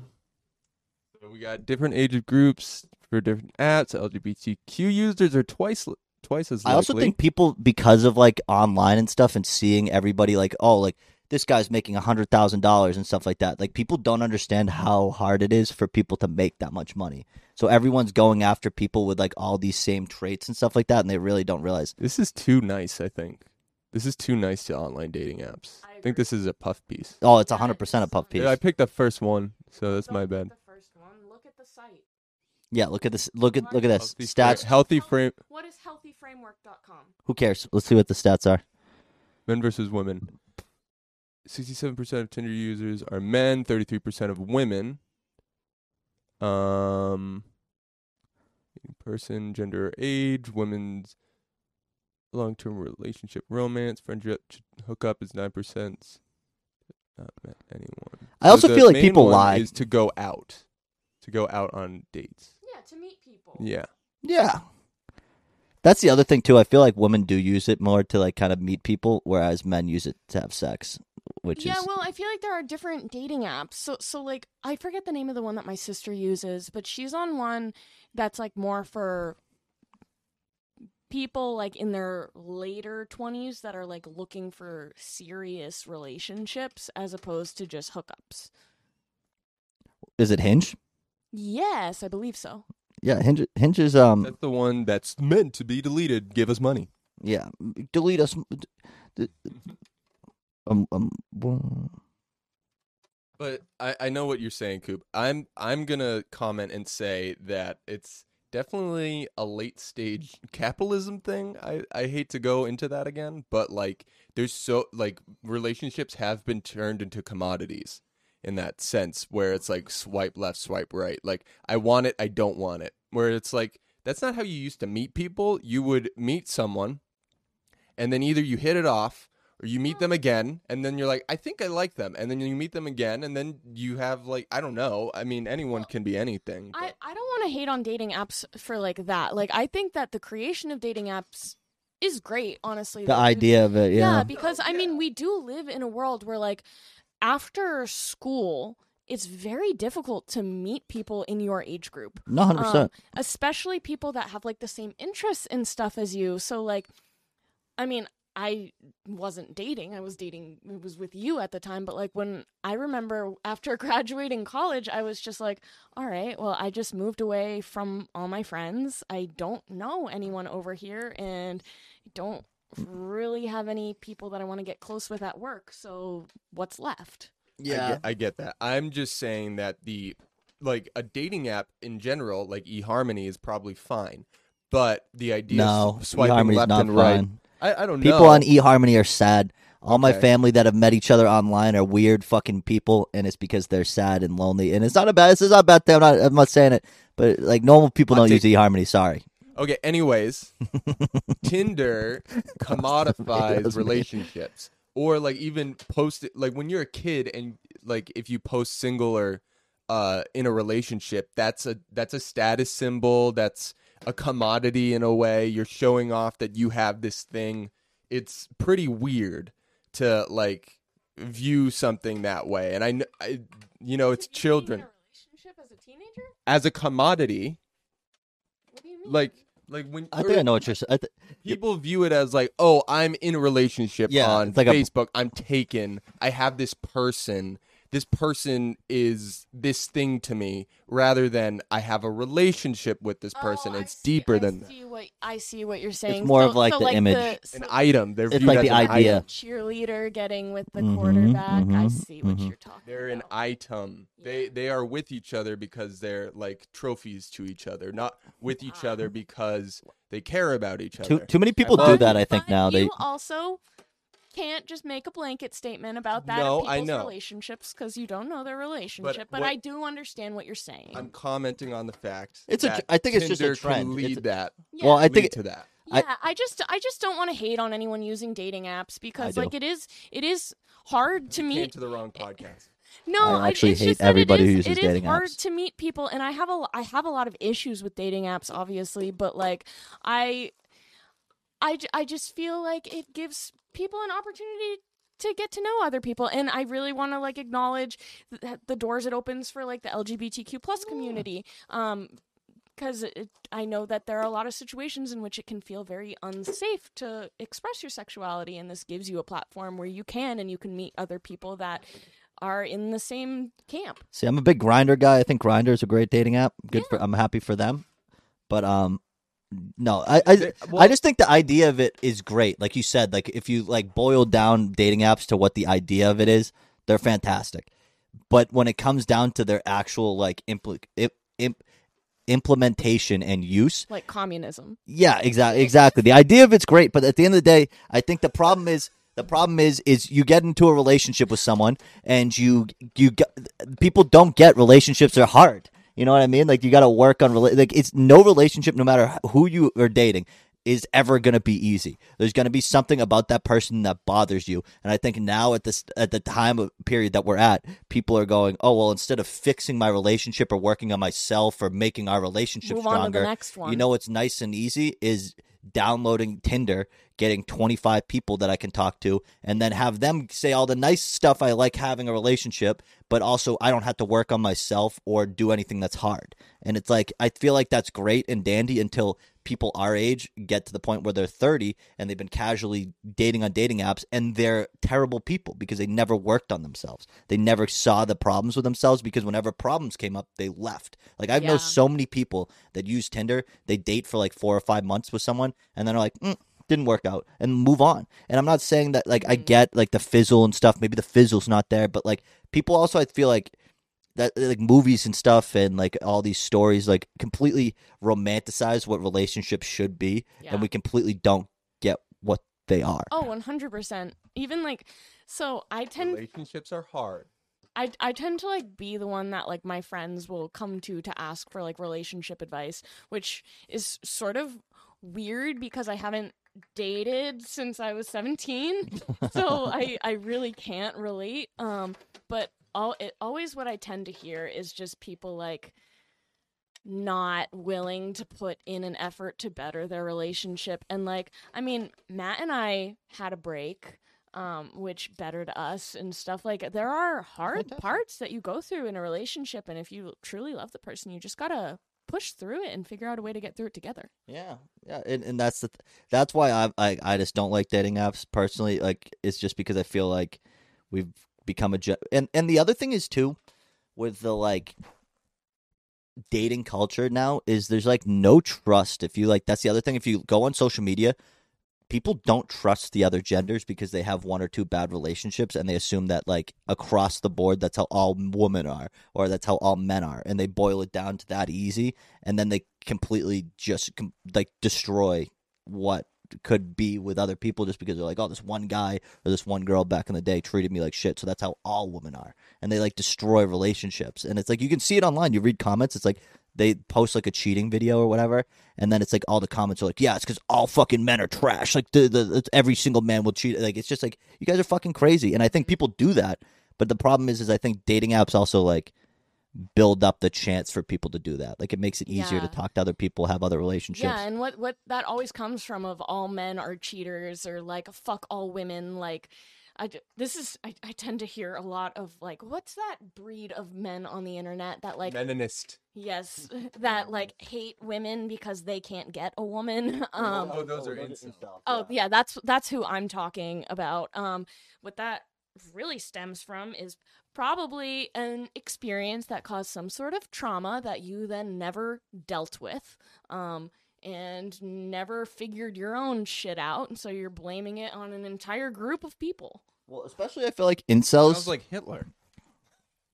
so we got different age groups for different apps. LGBTQ users are twice li- twice as likely. I also think people because of like online and stuff and seeing everybody like oh like this guy's making a hundred thousand dollars and stuff like that. Like people don't understand how hard it is for people to make that much money. So everyone's going after people with like all these same traits and stuff like that, and they really don't realize. this is too nice. I think this is too nice to online dating apps. I, think this is a puff piece. Oh, it's hundred percent a puff piece. Yeah, I picked the first one, so that's my bad. The first one. Look at the site. Yeah, look at this. Look at look at this Healthy fra- stats. healthy frame. What is healthyframework.com? Who cares? Let's see what the stats are. Men versus women. Sixty-seven percent of Tinder users are men. Thirty-three percent of women. Um, person, gender, age. Women's long-term relationship, romance, friendship, ch- hookup is nine percent. Not met anyone. I also the feel like main people one lie. Is to go out, to go out on dates. Yeah, to meet people. Yeah. Yeah. That's the other thing too. I feel like women do use it more to like kind of meet people, whereas men use it to have sex, which yeah, is well, I feel like there are different dating apps. So, so like, I forget the name of the one that my sister uses, but she's on one that's like more for people like in their later 20s that are like looking for serious relationships as opposed to just hookups. is it Hinge? Yes, I believe so. Yeah, Hinge. Hinge is um That's the one that's meant to be deleted. Give us money. yeah. Delete us. Um um. But I, I know what you're saying, Coop. I'm I'm gonna comment and say that it's definitely a late stage capitalism thing. I, I hate to go into that again, but like there's so like relationships have been turned into commodities in that sense where it's like swipe left, swipe right. Like I want it, I don't want it. Where it's like that's not how you used to meet people. You would meet someone and then either you hit it off or you meet them oh. again and then you're like i think i like them and then you meet them again and then you have like i don't know i mean anyone can be anything I, but- I don't want to hate on dating apps for like that. Like, I think that the creation of dating apps is great, honestly. The Like, idea of it, yeah. because I oh, mean, we do live in a world where, like, after school, it's very difficult to meet people in your age group. No, 100%. Um, especially people that have like the same interests and stuff as you. So, like, I mean, I wasn't dating. I was dating. It was with you at the time. But like when I remember after [LAUGHS] graduating college, I was just like, all right, well, I just moved away from all my friends. I don't know anyone over here, and don't really have any people that I want to get close with at work. So what's left? I get, I get that i'm just saying that the like a dating app in general like eharmony is probably fine but the idea No, of swiping eHarmony's left not and right. I, I don't People know People on eHarmony are sad. All my family that have met each other online are weird fucking people, and it's because they're sad and lonely. And it's not a bad. This is not a bad thing. I'm not. I'm not saying it, but like normal people Hot don't use eHarmony. Sorry. Okay, anyways, [LAUGHS] Tinder commodifies relationships. Or like even post it like when you're a kid and like if you post single or uh in a relationship, that's a that's a status symbol, that's a commodity in a way. You're showing off that you have this thing. It's pretty weird to like view something that way. And I, kn- I you know, it's children Relationship as a teenager? as a commodity. What do you mean? Like like when I think I know what you're saying. people view it as like, oh, I'm in a relationship Yeah, on it's like a- Facebook. I'm taken. I have this person. This person is this thing to me, rather than I have a relationship with this person. it's deeper than that. Oh, see what I see what you're saying. more So- of like so the image. the- An item. They're It's like the idea. item. cheerleader getting with the Mhm, quarterback. I mhm, see what mhm. you're talking. They're an item. They they are with each other because they're like trophies to each other, not with each other because they care about each other. too too many people do that. I think But now they. also can't just make a blanket statement about that No, of I people's know. relationships because you don't know their relationship. But, what- I do understand what you're saying. I'm commenting on the fact. It's a- that I think it's just a Tinder trend. Can lead a- that. Well, I lead think to that. yeah, I- I, just I just don't want to hate on anyone using dating apps because like it is it is hard to Came meet to the wrong podcast. No, I actually it's hate just that it everybody who is- uses it is hard apps. to meet people, and I have a I have a lot of issues with dating apps, obviously, but like I, I, I just feel like it gives people an opportunity to get to know other people and i really want to like acknowledge th- the doors it opens for like the lgbtq plus community um because I know that there are a lot of situations in which it can feel very unsafe to express your sexuality, and this gives you a platform where you can and you can meet other people that are in the same camp. See, I'm a big Grindr guy. I think Grindr is a great dating app. Good for. I'm happy for them. But um, no, I I, I just think the idea of it is great. Like you said, like if you like boil down dating apps to what the idea of it is, they're fantastic. But when it comes down to their actual like impl- imp, imp, implementation and use, Like communism. yeah, exactly, exactly. The idea of it's great, but at the end of the day, I think the problem is the problem is is you get into a relationship with someone and you you get, people don't get relationships are hard. You know what I mean? Like you got to work on rela- like it's no relationship, no matter who you are dating, is ever going to be easy. There's going to be something about that person that bothers you, and I think now at this at the time of period that we're at, people are going, oh well, instead of fixing my relationship or working on myself or making our relationship Move on to the stronger, next one. you know what's nice and easy is downloading Tinder, getting 25 people that I can talk to, and then have them say all the nice stuff I like having a relationship, but also I don't have to work on myself or do anything that's hard. And it's like, I feel like that's great and dandy until people our age get to the point where they're 30 and they've been casually dating on dating apps and they're terrible people because they never worked on themselves. They never saw the problems with themselves because whenever problems came up, they left. Like I know Yeah. so many people that use Tinder, they date for like 4 or 5 months with someone and then are like, mm, didn't work out and move on. And I'm not saying that like I get like the fizzle and stuff, maybe the fizzle's not there, but like people also I feel like that like movies and stuff and like all these stories like completely romanticize what relationships should be Yeah. and we completely don't get what they are. Oh, 100%. Even like so I tend Relationships are hard. I I tend to like be the one that like my friends will come to to ask for like relationship advice, which is sort of weird because I haven't dated since I was 17. [LAUGHS] so I I really can't relate. Um but all it always what I tend to hear is just people like not willing to put in an effort to better their relationship and like I mean Matt and I had a break um which bettered us and stuff like there are hard parts that you go through in a relationship and if you truly love the person you just got to push through it and figure out a way to get through it together. Yeah, yeah, and, and that's the th- that's why I, I I just don't like dating apps personally. Like it's just because I feel like we've become a ge- and and the other thing is too with the like dating culture now is there's like no trust if you like that's the other thing if you go on social media people don't trust the other genders because they have one or two bad relationships and they assume that like across the board that's how all women are or that's how all men are and they boil it down to that easy and then they completely just like destroy what could be with other people just because they're like oh this one guy or this one girl back in the day treated me like shit so that's how all women are and they like destroy relationships and it's like you can see it online you read comments it's like they post like a cheating video or whatever, and then it's like all the comments are like, "Yeah, it's because all fucking men are trash. Like the, the every single man will cheat. Like it's just like you guys are fucking crazy." And I think people do that, but the problem is, is I think dating apps also like build up the chance for people to do that. Like it makes it easier to talk to other people, have other relationships. Yeah, and what what that always comes from of all men are cheaters or like fuck all women like I d- this is I, I tend to hear a lot of like what's that breed of men on the internet that like Meninist. yes [LAUGHS] that like hate women because they can't get a woman [LAUGHS] um oh, those are incels. Oh yeah, that's that's who I'm talking about. Um, what that really stems from is probably an experience that caused some sort of trauma that you then never dealt with. Um, and never figured your own shit out, and so you're blaming it on an entire group of people. Well, especially I feel like incels Sounds like Hitler.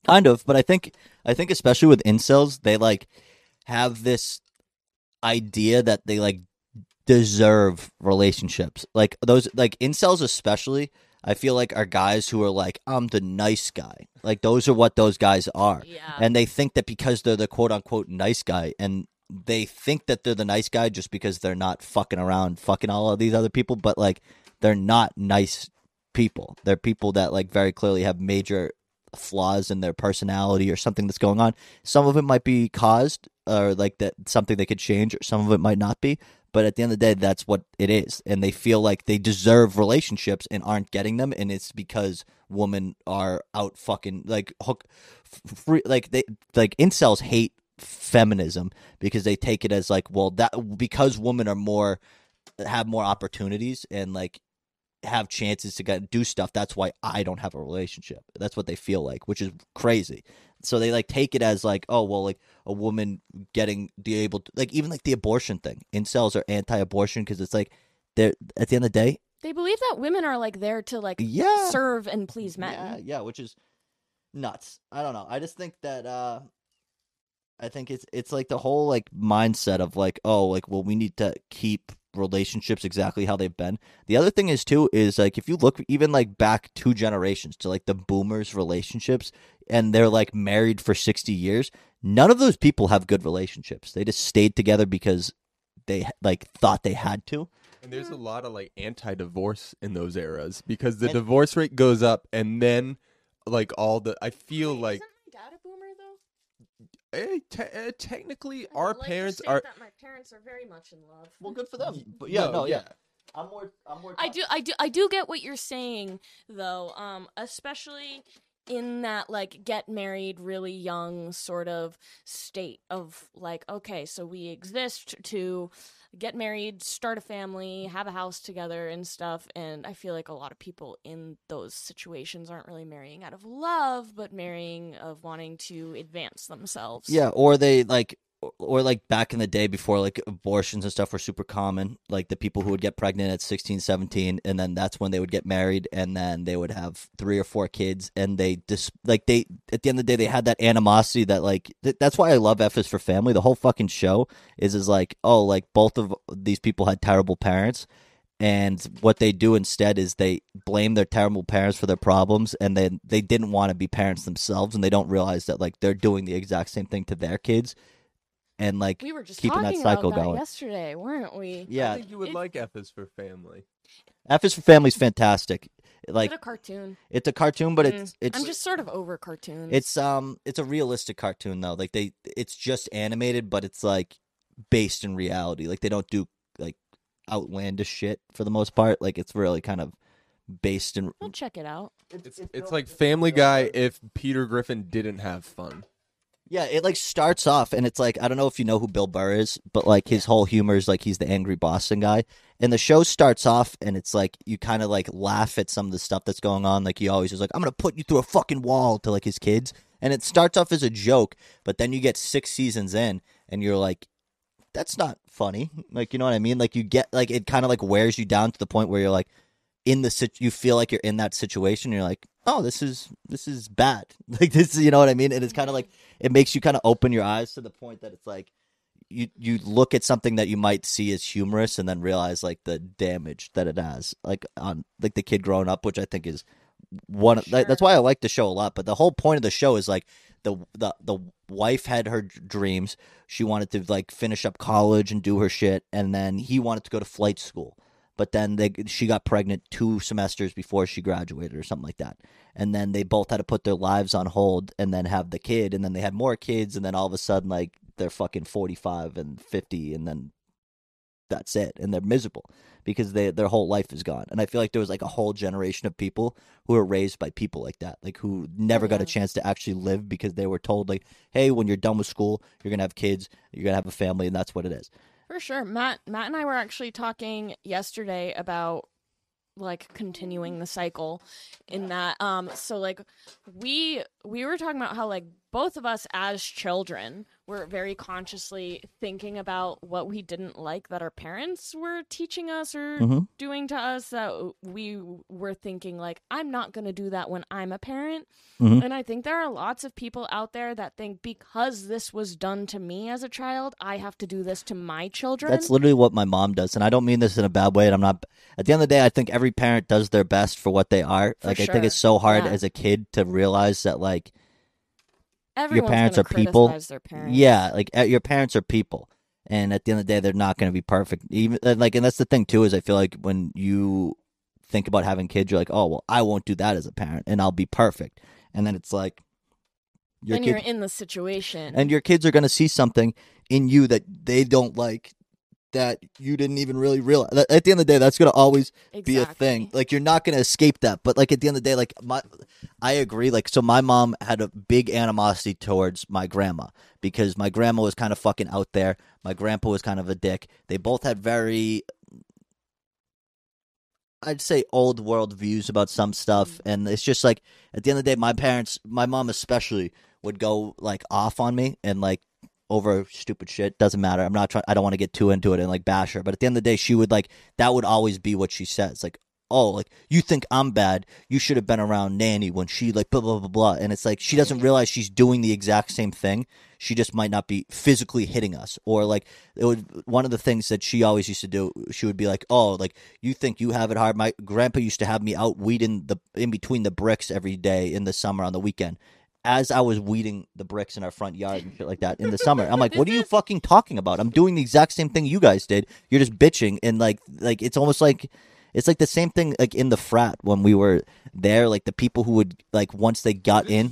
kind of but i think i think especially with incels they like have this idea that they like deserve relationships like those like incels especially i feel like are guys who are like i'm the nice guy like those are what those guys are Yeah. and they think that because they're the quote unquote nice guy and they think that they're the nice guy just because they're not fucking around fucking all of these other people but like they're not nice people. They're people that like very clearly have major flaws in their personality or something that's going on. Some of it might be caused or like that something they could change or some of it might not be But at the end of the day, that's what it is, and they feel like they deserve relationships and aren't getting them, and it's because women are out fucking like hook, free, like they like incels hate feminism because they take it as like, well, that because women are more have more opportunities and like have chances to get do stuff. That's why I don't have a relationship. That's what they feel like, which is crazy. So they like take it as like, oh well, like a woman getting the able to, like even like the abortion thing. Incels are anti-abortion because it's like they're at the end of the day, They believe that women are like there to like Yeah. serve and please men. yeah, yeah, which is nuts. I don't know. I just think that uh I think it's it's like the whole like mindset of like, oh, like well we need to keep relationships exactly how they've been. The other thing is too is like if you look even like back two generations to like the boomers relationships and they're like married for 60 years, none of those people have good relationships. They just stayed together because they like thought they had to. And there's a lot of like anti-divorce in those eras because the And- divorce rate goes up, and then like all the I feel like Isn't my dad a boomer though? eh, te- eh, technically our parents are. that my parents are very much in love. Well, good for them. But yeah, no, yeah. yeah. I'm more I'm more I do, I do, I do get what you're saying though. Um, especially in that like get married really young sort of state of like, okay, so we exist to get married, start a family, have a house together and stuff. And I feel like a lot of people in those situations aren't really marrying out of love, but marrying of wanting to advance themselves. Yeah, or they like, or like back in the day before like abortions and stuff were super common, like the people who would get pregnant at 16, 17, and then that's when they would get married, and then they would have three or four kids, and they just like they at the end of the day they had that animosity that like th- that's why I love F is for Family. The whole fucking show is is like oh like both of these people had terrible parents. And what they do instead is they blame their terrible parents for their problems, and then they didn't want to be parents themselves, and they don't realize that like they're doing the exact same thing to their kids, and like We were just keeping that cycle about that going. yesterday, weren't we? Yeah, I think you would It- like F is for family. F is for Family's fantastic. Like Is it a cartoon? it's a cartoon, but Mm, it's it's I'm just sort of over cartoons. it's um it's a realistic cartoon though. Like they it's just animated, but it's like based in reality. Like they don't do like outlandish shit for the most part. Like it's really kind of based in I'll check it out. It's it's like Family Guy if Peter Griffin didn't have fun. Yeah, it like starts off and it's like I don't know if you know who Bill Burr is, but like his whole humor is like he's the angry Boston guy. And the show starts off and it's like you kind of like laugh at some of the stuff that's going on. Like he always is like, I'm gonna put you through a fucking wall to like his kids. And it starts off as a joke, but then you get six seasons in and you're like, that's not funny. Like you know what I mean? Like you get like it kind of like wears you down to the point where you're like in the sit you feel like you're in that situation you're like oh this is this is bad. [LAUGHS] Like this is you know what i mean? And it's kind of like mm-hmm. it makes you kind of open your eyes to the point that it's like you you look at something that you might see as humorous and then realize like the damage that it has like on like the kid growing up which i think is one of that, that's why i like the show a lot but the whole point of the show is like the the the wife had her dreams. She wanted to like finish up college and do her shit and then he wanted to go to flight school but then they she got pregnant two semesters before she graduated or something like that. And then they both had to put their lives on hold and then have the kid and then they had more kids and then all of a sudden like they're fucking 45 and 50 and then that's it and they're miserable because they their whole life is gone. And i feel like there was like a whole generation of people who were raised by people like that like who never got a chance to actually live because they were told like hey when you're done with school you're gonna have kids you're gonna have a family and that's what it is For sure. Matt Matt and I were actually talking yesterday about like continuing the cycle in that um so like we we were talking about how like both of us as children were very consciously thinking about what we didn't like that our parents were teaching us or Mhm. doing to us that we were thinking like I'm not going to do that when I'm a parent. Mhm. And I think there are lots of people out there that think because this was done to me as a child, I have to do this to my children. That's literally what my mom does, and I don't mean this in a bad way. And I'm not. At the end of the day, I think every parent does their best for what they are. For like I think it's so hard Yeah. as a kid to realize that like Everyone's your parents are people. Parents. Yeah, like uh, your parents are people, and at the end of the day, they're not going to be perfect. Even like, and that's the thing too is I feel like when you think about having kids, you're like, oh well, I won't do that as a parent, and I'll be perfect. And then it's like your then kid, you're in the situation. and your kids are going to see something in you that they don't like that you didn't even really realize. At the end of the day, that's gonna always be a thing. Like you're not gonna escape that. But like at the end of the day, like my, I agree. Like so, my mom had a big animosity towards my grandma because my grandma was kind of fucking out there. My grandpa was kind of a dick. They both had very I'd say old world views about some stuff, mm-hmm. and it's just like at the end of the day, my parents, my mom especially, would go like off on me and like over stupid shit. Doesn't matter. I'm not trying. I don't want to get too into it and like bash her, but at the end of the day, she would like that would always be what she says. Like, oh, like you think I'm bad? You should have been around Nanny when she like blah blah blah blah. And it's like she doesn't realize she's doing the exact same thing. She just might not be physically hitting us, or like it would. One of the things that she always used to do, she would be like, "Oh, like you think you have it hard." My grandpa used to have me out weeding the in between the bricks every day in the summer on the weekend. As I was weeding the bricks in our front yard and shit like that in the summer, I'm like, [LAUGHS] "What are you fucking talking about? I'm doing the exact same thing you guys did. You're just bitching." And like, like it's almost like it's like the same thing like in the frat when we were there. Like the people who would like once they got in.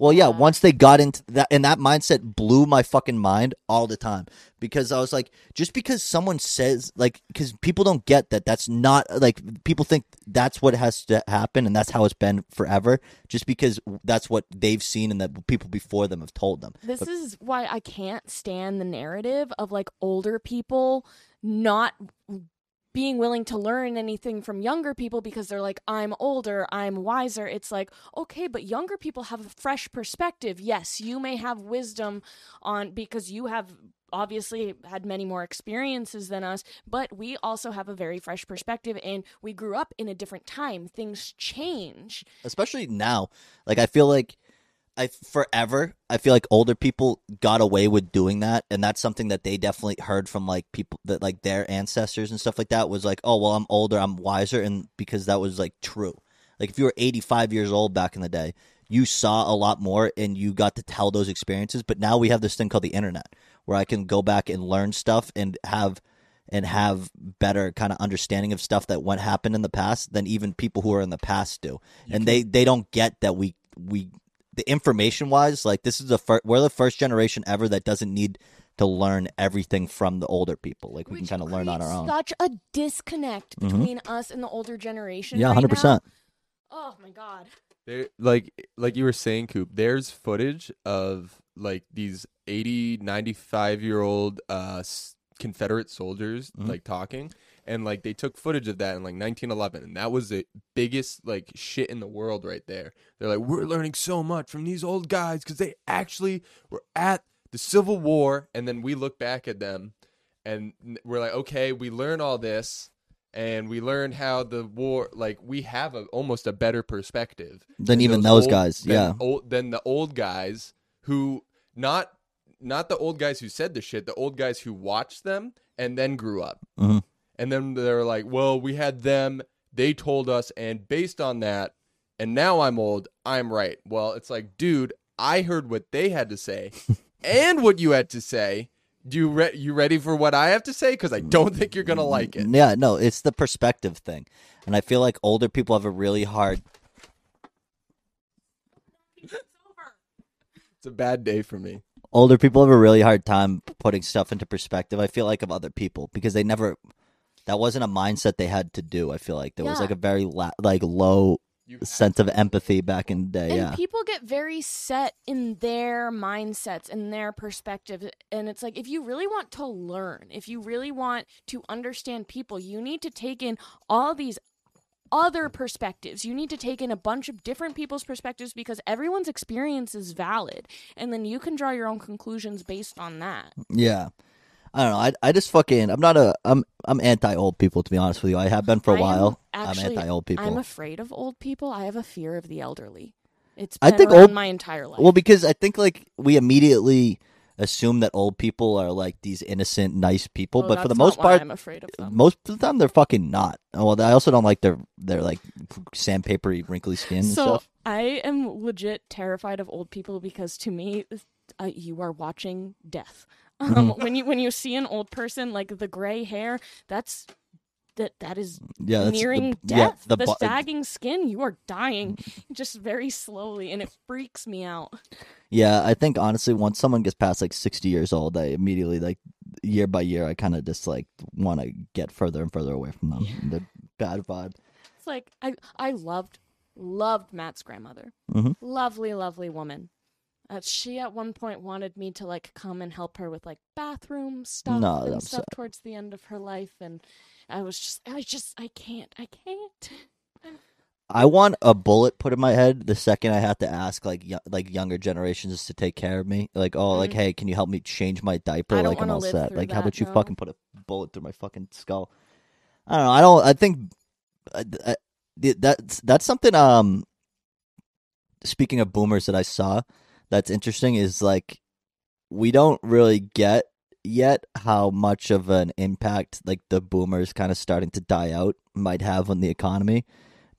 Well, yeah, once they got into that, and that mindset blew my fucking mind all the time because I was like, just because someone says, like, because people don't get that that's not like people think that's what has to happen and that's how it's been forever, just because that's what they've seen and that people before them have told them. This But- is why I can't stand the narrative of like older people not being willing to learn anything from younger people because they're like, I'm older, I'm wiser. It's like, okay, but younger people have a fresh perspective. Yes, you may have wisdom on because you have obviously had many more experiences than us, but we also have a very fresh perspective and we grew up in a different time. Things change. especially now. Like I feel like I forever I feel like older people got away with doing that and that's something that they definitely heard from like people that like their ancestors and stuff like that was like, "Oh, well, I'm older, I'm wiser." And because that was like true. Like if you were 85 years old back in the day, you saw a lot more and you got to tell those experiences, but now we have this thing called the internet where I can go back and learn stuff and have and have better kind of understanding of stuff that went happened in the past than even people who are in the past do. and they they don't get that we we the information wise like this is the first we're the first generation ever that doesn't need to learn everything from the older people. Like we can kind of learn on our own. Such a disconnect Mhm. between us and the older generation. Yeah, right hundred percent. now. Oh my god. There, like like you were saying, Coop. There's footage of like these 80, 95 year old uh, Confederate soldiers Mhm. like talking, and like they took footage of that in like 1911, and that was the biggest like shit in the world right there. They're like, we're learning so much from these old guys because they actually were at the Civil War, and then we look back at them, and we're like, okay, we learn all this. And we learned how the war, like we have a almost a better perspective Than even those guys, than yeah. old, than the old guys who not not the old guys who said the shit, the old guys who watched them and then grew up. Mhm. And then they're like, "Well, we had them, they told us, and based on that, and now I'm old, I'm right." Well, it's like, dude, I heard what they had to say [LAUGHS] and what you had to say. Do you re- you ready for what I have to say? Because I don't think you're gonna like it. Yeah, no, it's the perspective thing, and I feel like older people have a really hard. It's a bad day for me. Older people have a really hard time putting stuff into perspective. I feel like of other people because they never. That wasn't a mindset they had to do. I feel like there was like a very la- like low sense of empathy back in the day. And yeah. people get very set in their mindsets and their perspective. And it's like, if you really want to learn, if you really want to understand people, you need to take in all these other perspectives. You need to take in a bunch of different people's perspectives because everyone's experience is valid. And then you can draw your own conclusions based on that. Yeah. I don't know. I, I just fucking I'm not a I'm I'm anti old people to be honest with you. I have been for a I am while. actually- I'm anti old people. I'm afraid of old people. I have a fear of the elderly. It's I been think around old my entire life. Well, because I think like we immediately assume that old people are like these innocent, nice people, Oh, but for the that's most why part, I'm afraid of them. most of the time they're fucking not. Oh, Well, I also don't like their their like sandpapery, wrinkly skin and so stuff. I am legit terrified of old people because to me, uh, you are watching death. Um, Mm-hmm. when you when you see an old person like the gray hair, that's that that is Yeah, that's the- nearing yeah, death. the the sagging skin, you are dying just very slowly, and it freaks me out. Yeah, I think honestly, once someone gets past like sixty years old, I immediately like year by year, I kind of just like want to get further and further away from them. The bad vibe. It's like I I loved loved Matt's grandmother. Mhm. Lovely, lovely woman. Uh, she at one point wanted me to like come and help her with like bathroom stuff No, and stuff sad. towards the end of her life, and I was just I just I can't I can't. I want a bullet put in my head the second I have to ask like y- like younger generations to take care of me. Like, oh, like, Mm. hey, can you help me change my diaper? I like, I'm all set. Like, how about you no. fucking put a bullet through my fucking skull? I don't know. I don't. I think uh, uh, that's that's something. Um, speaking of boomers that I saw, that's interesting is like we don't really get yet how much of an impact like the boomers kind of starting to die out might have on the economy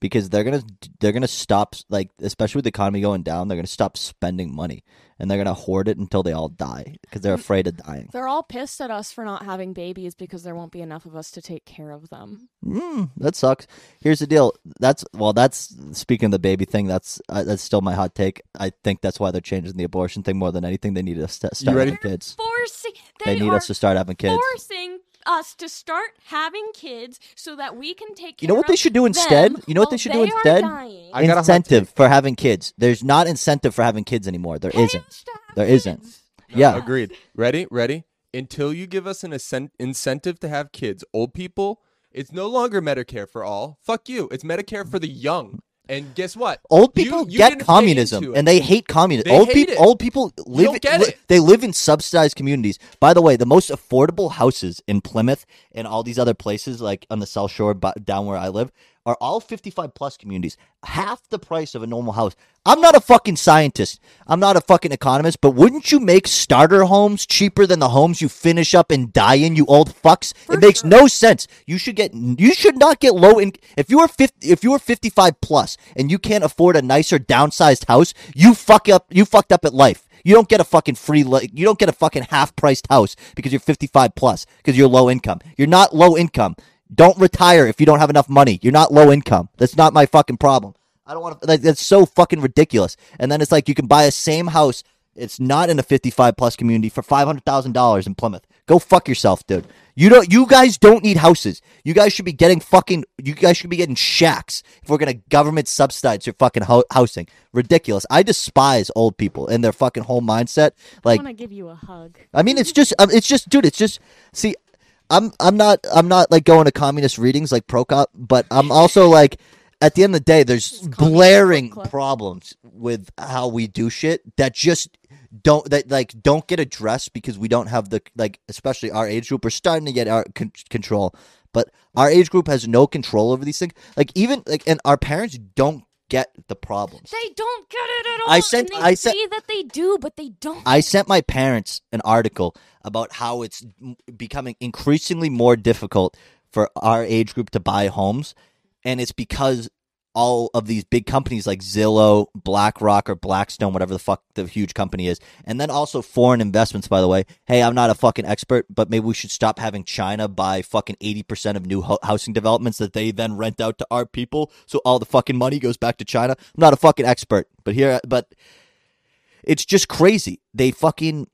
because they're gonna they're gonna stop like especially with the economy going down they're gonna stop spending money and they're gonna hoard it until they all die because they're afraid of dying. They're all pissed at us for not having babies because there won't be enough of us to take care of them. mm, that sucks. Here's the deal. That's well that's speaking of the baby thing that's uh, that's still my hot take. I think that's why they're changing the abortion thing more than anything. They need us to st- start ready? having kids. Forcing they, they, need us to start having kids. forcing us to start having kids so that we can take care You know what they should do instead? You know what they should do they are instead? dying. I got a hot incentive for having kids there's not incentive for having kids anymore There Pay not us to have There isn't. kids. yeah Agreed. Ready? Ready? Until you give us an incen- incentive to have kids, old people, it's no longer Medicare for all. Fuck you. It's Medicare for the young. And guess what? Old people you get communism and they hate communism. They old people old people live li- they live in subsidized communities. By the way, the most affordable houses in Plymouth and all these other places like on the South Shore down where I live are all 55 plus communities. Half the price of a normal house. I'm not a fucking scientist. I'm not a fucking economist, but wouldn't you make starter homes cheaper than the homes you finish up and die in, you old fucks? it makes no sense. You should get you should not get low in if you are 50 if you are 55 plus and you can't afford a nicer downsized house, you fuck up you fucked up at life. You don't get a fucking free you don't get a fucking half priced house because you're 55 plus because you're low income. You're not low income. Don't retire if you don't have enough money. You're not low income. That's not my fucking problem. I don't want to. Like, that's so fucking ridiculous. And then it's like you can buy a same house. It's not in a 55 plus community for five hundred thousand dollars in Plymouth. Go fuck yourself, dude. You don't. You guys don't need houses. You guys should be getting fucking. You guys should be getting shacks if we're gonna government subsidize your fucking ho- housing. Ridiculous. I despise old people and their fucking whole mindset. Like I want to give you a hug. I mean, it's just, um, it's just, dude, it's just. See, I'm, I'm not, I'm not like going to communist readings like Prokop, but I'm [LAUGHS] also like, at the end of the day, there's blaring problems with how we do shit that just don't that like don't get addressed because we don't have the like, especially our age group. We're starting to get our con- control, but our age group has no control over these things. Like even like, and our parents don't get the problems. They don't get it at all. I sent- and they I sent- say that they do, but they don't. I sent my parents an article about how it's becoming increasingly more difficult for our age group to buy homes, and it's because all of these big companies like Zillow, BlackRock, or Blackstone, whatever the fuck the huge company is, and then also foreign investments. By the way, hey, I'm not a fucking expert, but maybe we should stop having China buy fucking eighty percent of new ho- housing developments that they then rent out to our people, so all the fucking money goes back to China. I'm not a fucking expert, but here, but it's just crazy. They fucking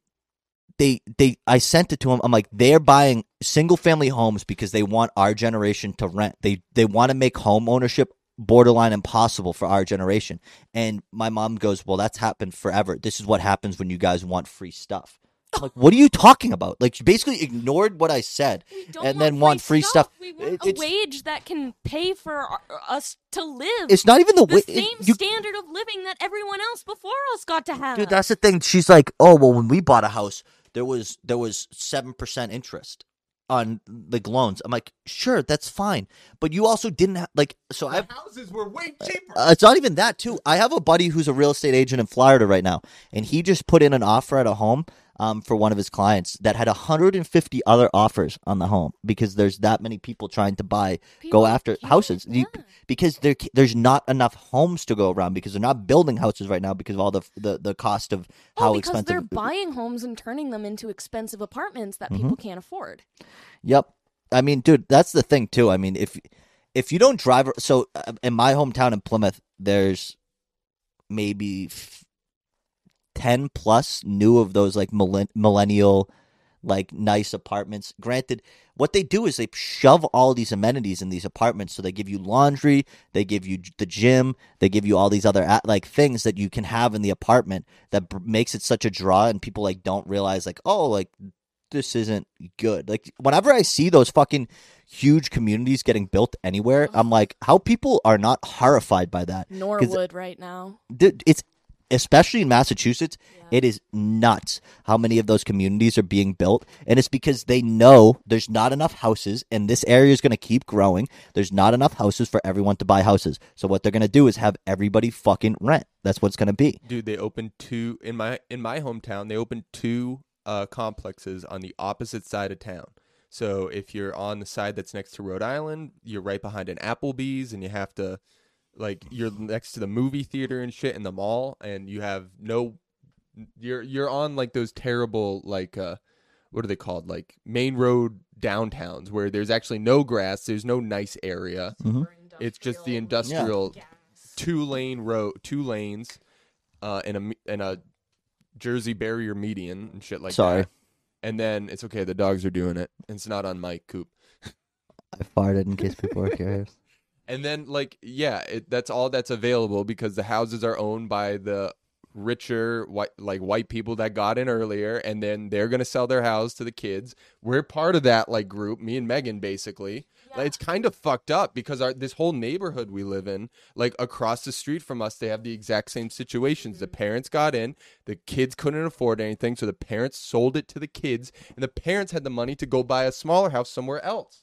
they they I sent it to them. I'm like they're buying single family homes because they want our generation to rent. They they want to make home ownership borderline impossible for our generation. And my mom goes, "Well, that's happened forever. This is what happens when you guys want free stuff." I'm like, what are you talking about? Like, she basically ignored what I said, and then want free stuff. We want It- a wage that can pay for our, us to live. It's not even the the way. same you, standard of living that everyone else before us got to have. Dude, that's the thing. She's like, "Oh, well, when we bought a house, there was there was seven percent interest on like loans." I'm like, "Sure, that's fine, but you also didn't have like so I." Houses were way cheaper. Uh, it's not even that too. I have a buddy who's a real estate agent in Florida right now, and he just put in an offer at a home um, for one of his clients that had 150 other offers on the home because there's that many people trying to buy, People go after houses. Yeah. because there there's not enough homes to go around because they're not building houses right now because of all the the, the cost of how oh, because expensive. they're buying homes and turning them into expensive apartments that Mm-hmm. people can't afford. Yep. I mean, dude, that's the thing too. I mean, if if you don't drive, so uh, in my hometown in Plymouth, there's maybe f- ten plus new of those like millen- millennial, like nice apartments. Granted, what they do is they shove all these amenities in these apartments. So they give you laundry, they give you the gym, they give you all these other like things that you can have in the apartment that b- makes it such a draw, and people like don't realize like oh like this isn't good. Like whenever I see those fucking huge communities getting built anywhere, I'm like, how people are not horrified by that. Norwood right now. Dude, it's especially in Massachusetts, it is nuts how many of those communities are being built, and it's because they know there's not enough houses, and this area is going to keep growing. There's not enough houses for everyone to buy houses, so what they're going to do is have everybody fucking rent. That's what it's going to be. Dude, they opened two in my in my hometown. They opened two uh, complexes on the opposite side of town. So if you're on the side that's next to Rhode Island, you're right behind an Applebee's, and you have to like you're next to the movie theater and shit in the mall, and you have no. You're you're on like those terrible like uh, what are they called like main road downtowns where there's actually no grass, there's no nice area. It's just the industrial two lane road, two lanes, uh, in a me- in a Jersey barrier median and shit like that. Sorry. that. And then it's okay. The dogs are doing it. It's not on my Coop. I farted in case people are curious. [LAUGHS] And then like yeah, it, that's all that's available because the houses are owned by the richer white like white people that got in earlier and then they're going to sell their house to the kids. We're part of that like group, me and Megan basically. Like, it's kind of fucked up because our this whole neighborhood we live in, like across the street from us, they have the exact same situations. The parents got in, the kids couldn't afford anything, so the parents sold it to the kids, and the parents had the money to go buy a smaller house somewhere else.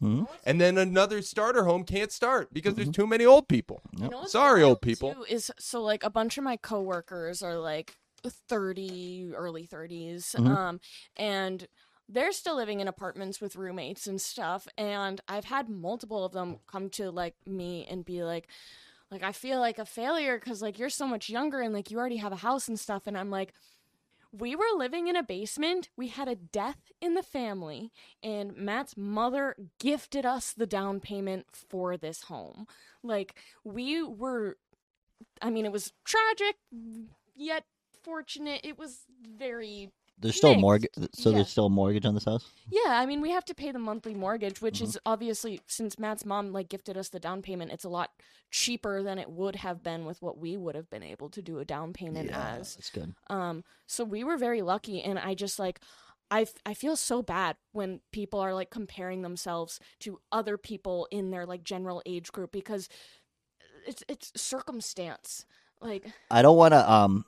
And then another starter home can't start because there's too many old people. You know Sorry, old people. too, is so like a bunch of my coworkers are like 30, early 30s. Mhm. Um, and they're still living in apartments with roommates and stuff. And I've had multiple of them come to like me and be like, like I feel like a failure because like you're so much younger and like you already have a house and stuff. And I'm like, we were living in a basement. We had a death in the family, and Matt's mother gifted us the down payment for this home. Like, we were, I mean, it was tragic, yet fortunate. It was very. There's still a mortgage, so Yeah. there's still a mortgage on this house. Yeah, I mean, we have to pay the monthly mortgage, which Mm-hmm. is obviously since Matt's mom like gifted us the down payment, it's a lot cheaper than it would have been with what we would have been able to do a down payment Yeah, as. that's good. Um, so we were very lucky, and I just like. I, f- I feel so bad when people are like comparing themselves to other people in their like general age group because it's it's circumstance like I don't want to um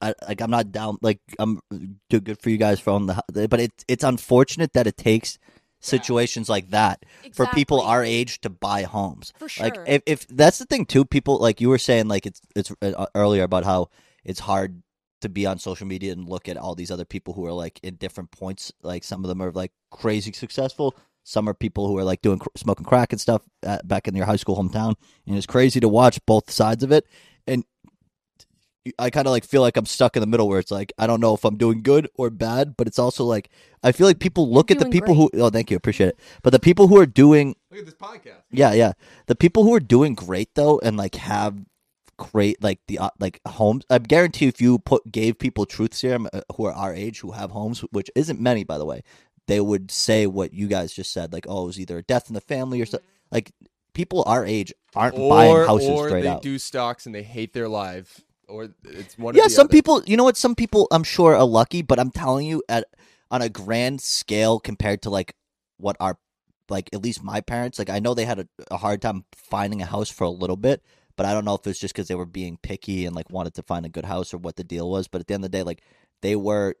I like I'm not down like I'm do good for you guys from the but it's it's unfortunate that it takes situations like that for people our age to buy homes. For Like sure. if if that's the thing too people like you were saying like it's it's uh, earlier about how it's hard to be on social media and look at all these other people who are like in different points. Like some of them are like crazy successful. Some are people who are like doing cr- smoking crack and stuff uh, back in your high school hometown. And it's crazy to watch both sides of it. And I kind of like feel like I'm stuck in the middle where it's like I don't know if I'm doing good or bad, but it's also like I feel like people look at the doing people who oh thank you appreciate it, but the people who are doing Look at this podcast. yeah yeah. The people who are doing great though and like have great like the uh, like homes I guarantee if you put gave people truth serum uh, who are our age who have homes which isn't many by the way they would say what you guys just said like oh it was either a death in the family or something like people our age aren't buying Or, houses or straight they out. do stocks and they hate their life, or it's one. yeah of the Yeah, some other. people you know what some people i'm sure are lucky but i'm telling you at on a grand scale compared to like what our like at least my parents like i know they had a, a hard time finding a house for a little bit but i don't know if it's just because they were being picky and like wanted to find a good house or what the deal was but at the end of the day like they were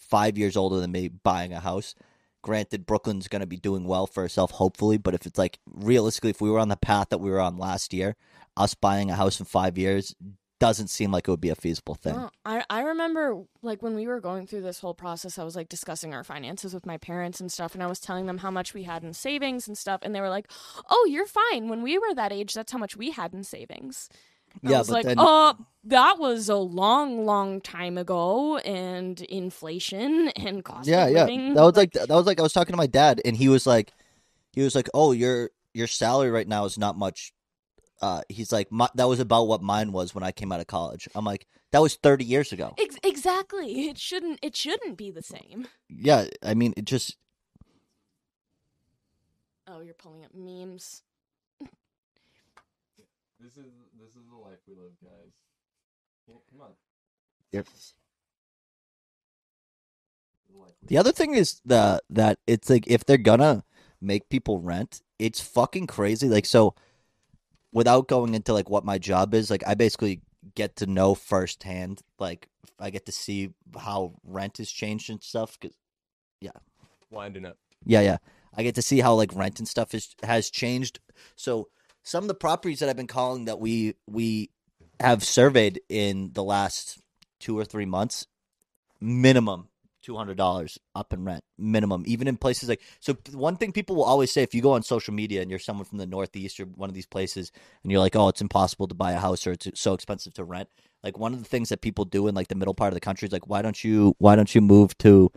five years older than me buying a house granted brooklyn's going to be doing well for herself hopefully but if it's like realistically if we were on the path that we were on last year us buying a house in five years doesn't seem like it would be a feasible thing No, I I remember like when we were going through this whole process, I was like discussing our finances with my parents and stuff, and I was telling them how much we had in savings and stuff, and they were like, "Oh, you're fine. When we were that age, that's how much we had in savings." And Yeah, I was but like, then- "Uh, that was a long, long time ago, and inflation and cost yeah, yeah. living." That was like that was like I was talking to my dad, and he was like, he was like, "Oh, your your salary right now is not much uh, he's like, my, that was about what mine was when I came out of college. I'm like, that was 30 years ago. Ex- exactly. It shouldn't. It shouldn't be the same. Yeah, I mean, it just Oh, you're pulling up memes. This is this is the life we live, guys. come on. Yep. The other thing is the that it's like if they're gonna make people rent, it's fucking crazy. Like so, without going into like what my job is, like I basically get to know firsthand. Like I get to see how rent has changed and stuff. Cause yeah, Winding up. yeah, yeah. I get to see how like rent and stuff is has changed. So some of the properties that I've been calling that we we have surveyed in the last two or three months, minimum two hundred dollars up in rent, minimum. Even in places like so, one thing people will always say if you go on social media and you're someone from the Northeast or one of these places, and you're like, oh, it's impossible to buy a house or it's so expensive to rent. Like one of the things that people do in like the middle part of the country is like, why don't you why don't you move to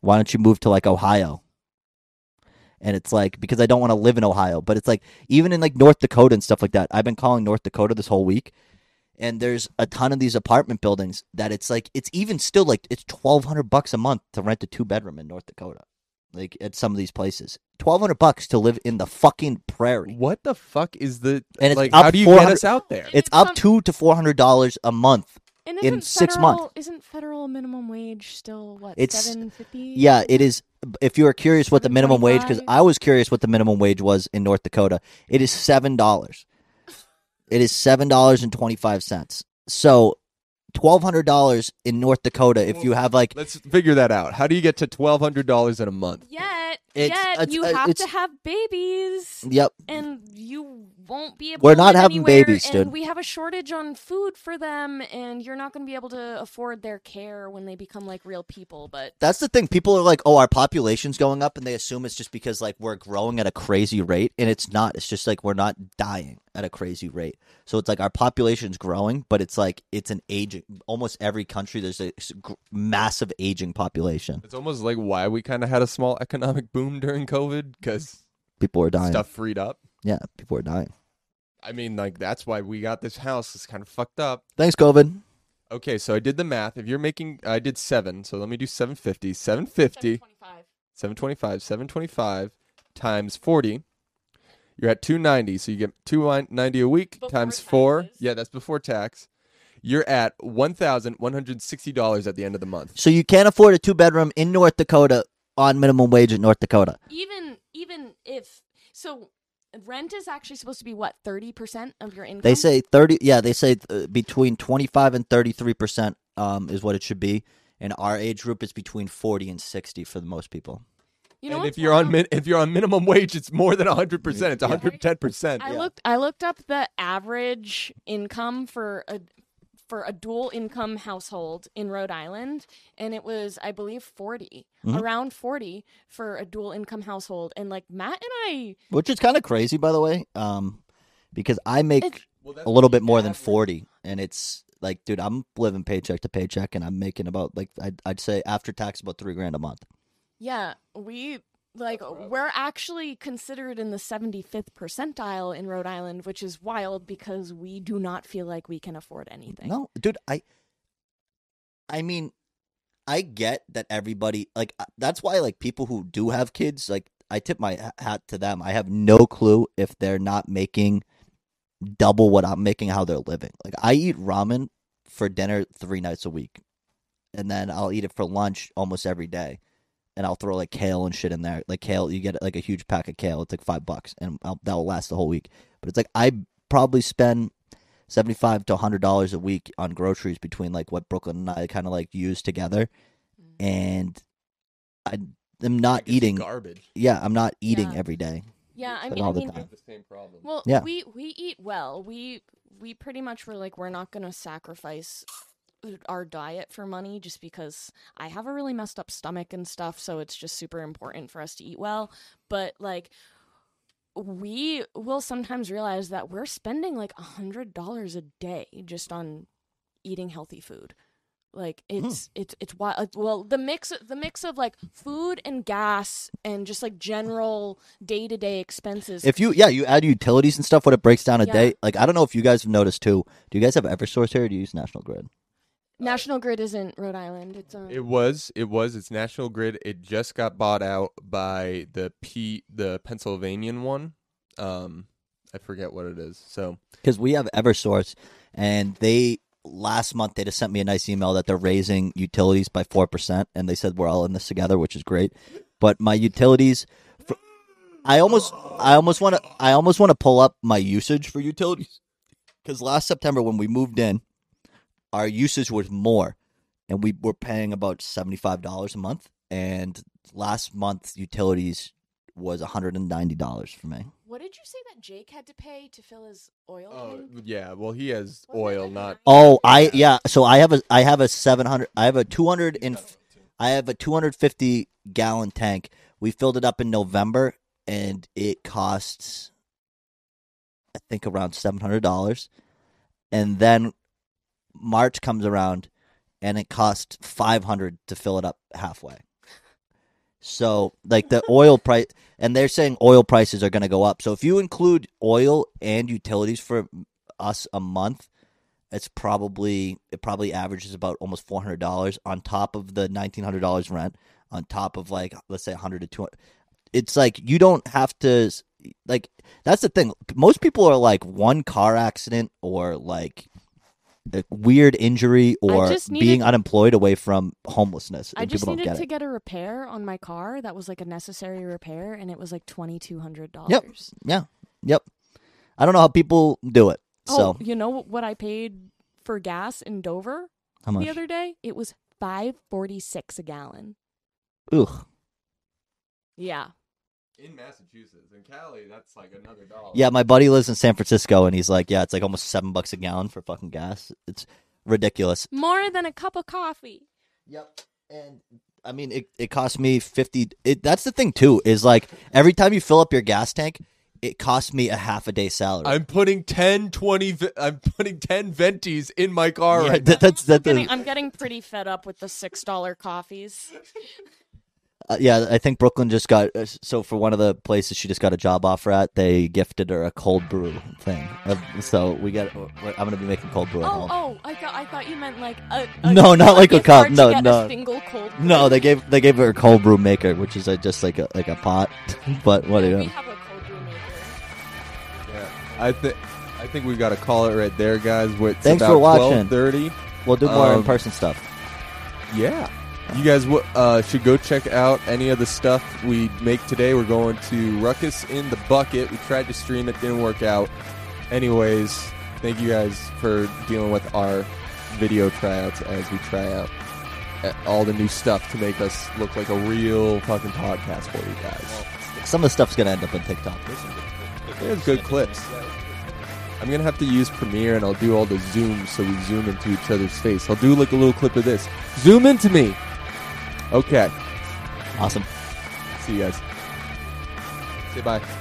why don't you move to like Ohio? and it's like because I don't want to live in Ohio, but it's like even in like North Dakota and stuff like that. I've been calling North Dakota this whole week, and there's a ton of these apartment buildings that it's like it's even still like it's twelve hundred bucks a month to rent a two bedroom in North Dakota, like at some of these places. Twelve hundred bucks to live in the fucking prairie. What the fuck is the And it's like? up How do you get us out there? It's up two to four hundred dollars a month And in isn't six federal, months. Isn't federal minimum wage still what It's seven fifty? Yeah, it is. If you are curious what the minimum wage, because I was curious what the minimum wage was in North Dakota, it is seven dollars. It is seven dollars and twenty five cents. So, twelve hundred dollars in North Dakota. If you have like, Let's figure that out. How do you get to twelve hundred dollars in a month? Yet, It's- yet it's- you uh, have to have babies. Yep. And you won't be able. We're to not live having anywhere, babies, and dude. We have a shortage on food for them, and you're not going to be able to afford their care when they become like real people. But that's the thing. People are like, "Oh, our population's going up," and they assume it's just because like we're growing at a crazy rate, and it's not. It's just like we're not dying at a crazy rate. So it's like our population's growing, but it's like it's an aging. Almost every country there's a massive aging population. It's almost like why we kind of had a small economic boom during COVID because People are dying. stuff freed up. Yeah, people are dying. I mean, like that's why we got this house. It's kind of fucked up. Thanks, COVID. Okay, so I did the math. If you're making, I did seven. So let me do 750. 750. 725. 725 times 40. You're at 290. So you get 290 a week times four. Yeah, that's before tax. You're at $1,160 at the end of the month. So you can't afford a two bedroom in North Dakota on minimum wage in North Dakota. even even if so, rent is actually supposed to be what thirty percent of your income. They say thirty. Yeah, they say uh, between twenty five and thirty three percent um is what it should be. And our age group is between forty and sixty for the most people. You know and if you're on min- if you're on minimum wage, it's more than 100%. It's 110%. I looked I looked up the average income for a for a dual income household in Rhode Island and it was I believe 40 Mhm. around 40 for a dual income household and like Matt and I Which is kind of crazy, by the way, um, because I make It's- a little bit more than forty, and it's like, dude, I'm living paycheck to paycheck, and I'm making about like I'd, I'd say after tax about three grand a month. yeah we like we're actually considered in the 75th percentile in Rhode Island which is wild because we do not feel like we can afford anything. No, dude, I I mean, I get that everybody like uh, that's why like people who do have kids, like I tip my hat to them. I have no clue if they're not making double what I'm making how they're living. Like I eat ramen for dinner 3 nights a week. And then I'll eat it for lunch almost every day. And I'll throw like kale and shit in there. Like kale, you get like a huge pack of kale. It's like 5 bucks and I'll, that will last the whole week. But it's like I probably spend seventy-five to hundred dollars a week on groceries between like what Brooklyn and I kind of like use together, mm. and I am not eating garbage. Yeah, I'm not eating Yeah. every day. Yeah, I Like, mean, all I the mean, time. Well, Yeah. we we eat well. We we pretty much were like we're not going to sacrifice Uh, our diet for money just because I have a really messed up stomach and stuff, so it's just super important for us to eat well. But like we will sometimes realize that we're spending like a hundred dollars a day just on eating healthy food. Like hmm. it's it's it's wild. Uh, well, the mix the mix of like food and gas and just like general day to day expenses. If you yeah, you add utilities and stuff, what it breaks down a Yeah. day. Like I don't know if you guys have noticed too. Do you guys have EverSource here or do you use National Grid? National Grid isn't Rhode Island. It's um, It was. It was. It's National Grid. It just got bought out by the P, the Pennsylvanian one. Um, I forget what it is. So Because we have EverSource, and they last month they just sent me a nice email that they're raising utilities by four percent, and they said we're all in this together, which is great. But my utilities, for, I almost, I almost want to, I almost want to pull up my usage for utilities, because last September when we moved in, our usage was more, and we were paying about seventy five dollars a month, and last month utilities was one hundred and ninety dollars for me. what did you say that Jake had to pay to fill his oil Oh yeah. Well, he has oil, not. Oh, I yeah. So I have a I have a seven hundred. I have a two hundred and I have a two hundred fifty gallon tank. We filled it up in November, and it costs, I think, around seven hundred dollars. And then March comes around, and it costs five hundred to fill it up halfway. So like the [LAUGHS] oil price, and they're saying oil prices are going to go up. So if you include oil and utilities for us a month, it's probably it probably averages about almost four hundred dollars on top of the nineteen hundred dollars rent, on top of like let's say hundred to two. It's like you don't have to like that's the thing. Most people are like one car accident or like a weird injury or just being unemployed away from homelessness. I just needed get to it. get a repair on my car that was like a necessary repair, and it was like twenty two hundred dollars. Yep. Yeah. Yep. I don't know how people do it. Oh, So you know what I paid for gas in Dover the other day? It was five forty six a gallon. ugh. Yeah. In Massachusetts, in Cali, that's like another dollar. Yeah, my buddy lives in San Francisco, and he's like, yeah, it's like almost seven bucks a gallon for fucking gas. It's ridiculous. More than a cup of coffee. Yep. And I mean, it, it cost me 50. It, that's the thing, too, is like every time you fill up your gas tank, it costs me a half a day salary. I'm putting 10, 20, I'm putting 10 ventis in my car Yeah, right that- now. that's that. Getting, I'm getting pretty fed up with the six dollar coffees. [LAUGHS] Uh, yeah, I think Brooklyn just got uh, so for one of the places she just got a job offer at. They gifted her a cold brew thing, Uh, so we got. I'm gonna be making cold brew at Oh, home. oh! I thought I thought you meant like a, a No, not like a cup. No, no. A single cold. Brew. No, they gave they gave her a cold brew maker, which is uh, just like a like a pot. [LAUGHS] but what do We you? have a cold brew maker. Yeah. I think I think we got to call it right there, guys. It's Thanks about for watching. 12:30. We'll do more in Um, person stuff. Yeah. You guys w- uh, should go check out any of the stuff we make today. We're going to Ruckus in the Bucket. We tried to stream it, didn't work out. Anyways, thank you guys for dealing with our video tryouts as we try out uh, all the new stuff to make us look like a real fucking podcast for you guys. Some of the stuff's gonna end up on TikTok. There's good clips. I'm gonna have to use Premiere and I'll do all the zooms so we zoom into each other's face. I'll do like a little clip of this. Zoom into me. Okay. Awesome. See you guys. Say bye.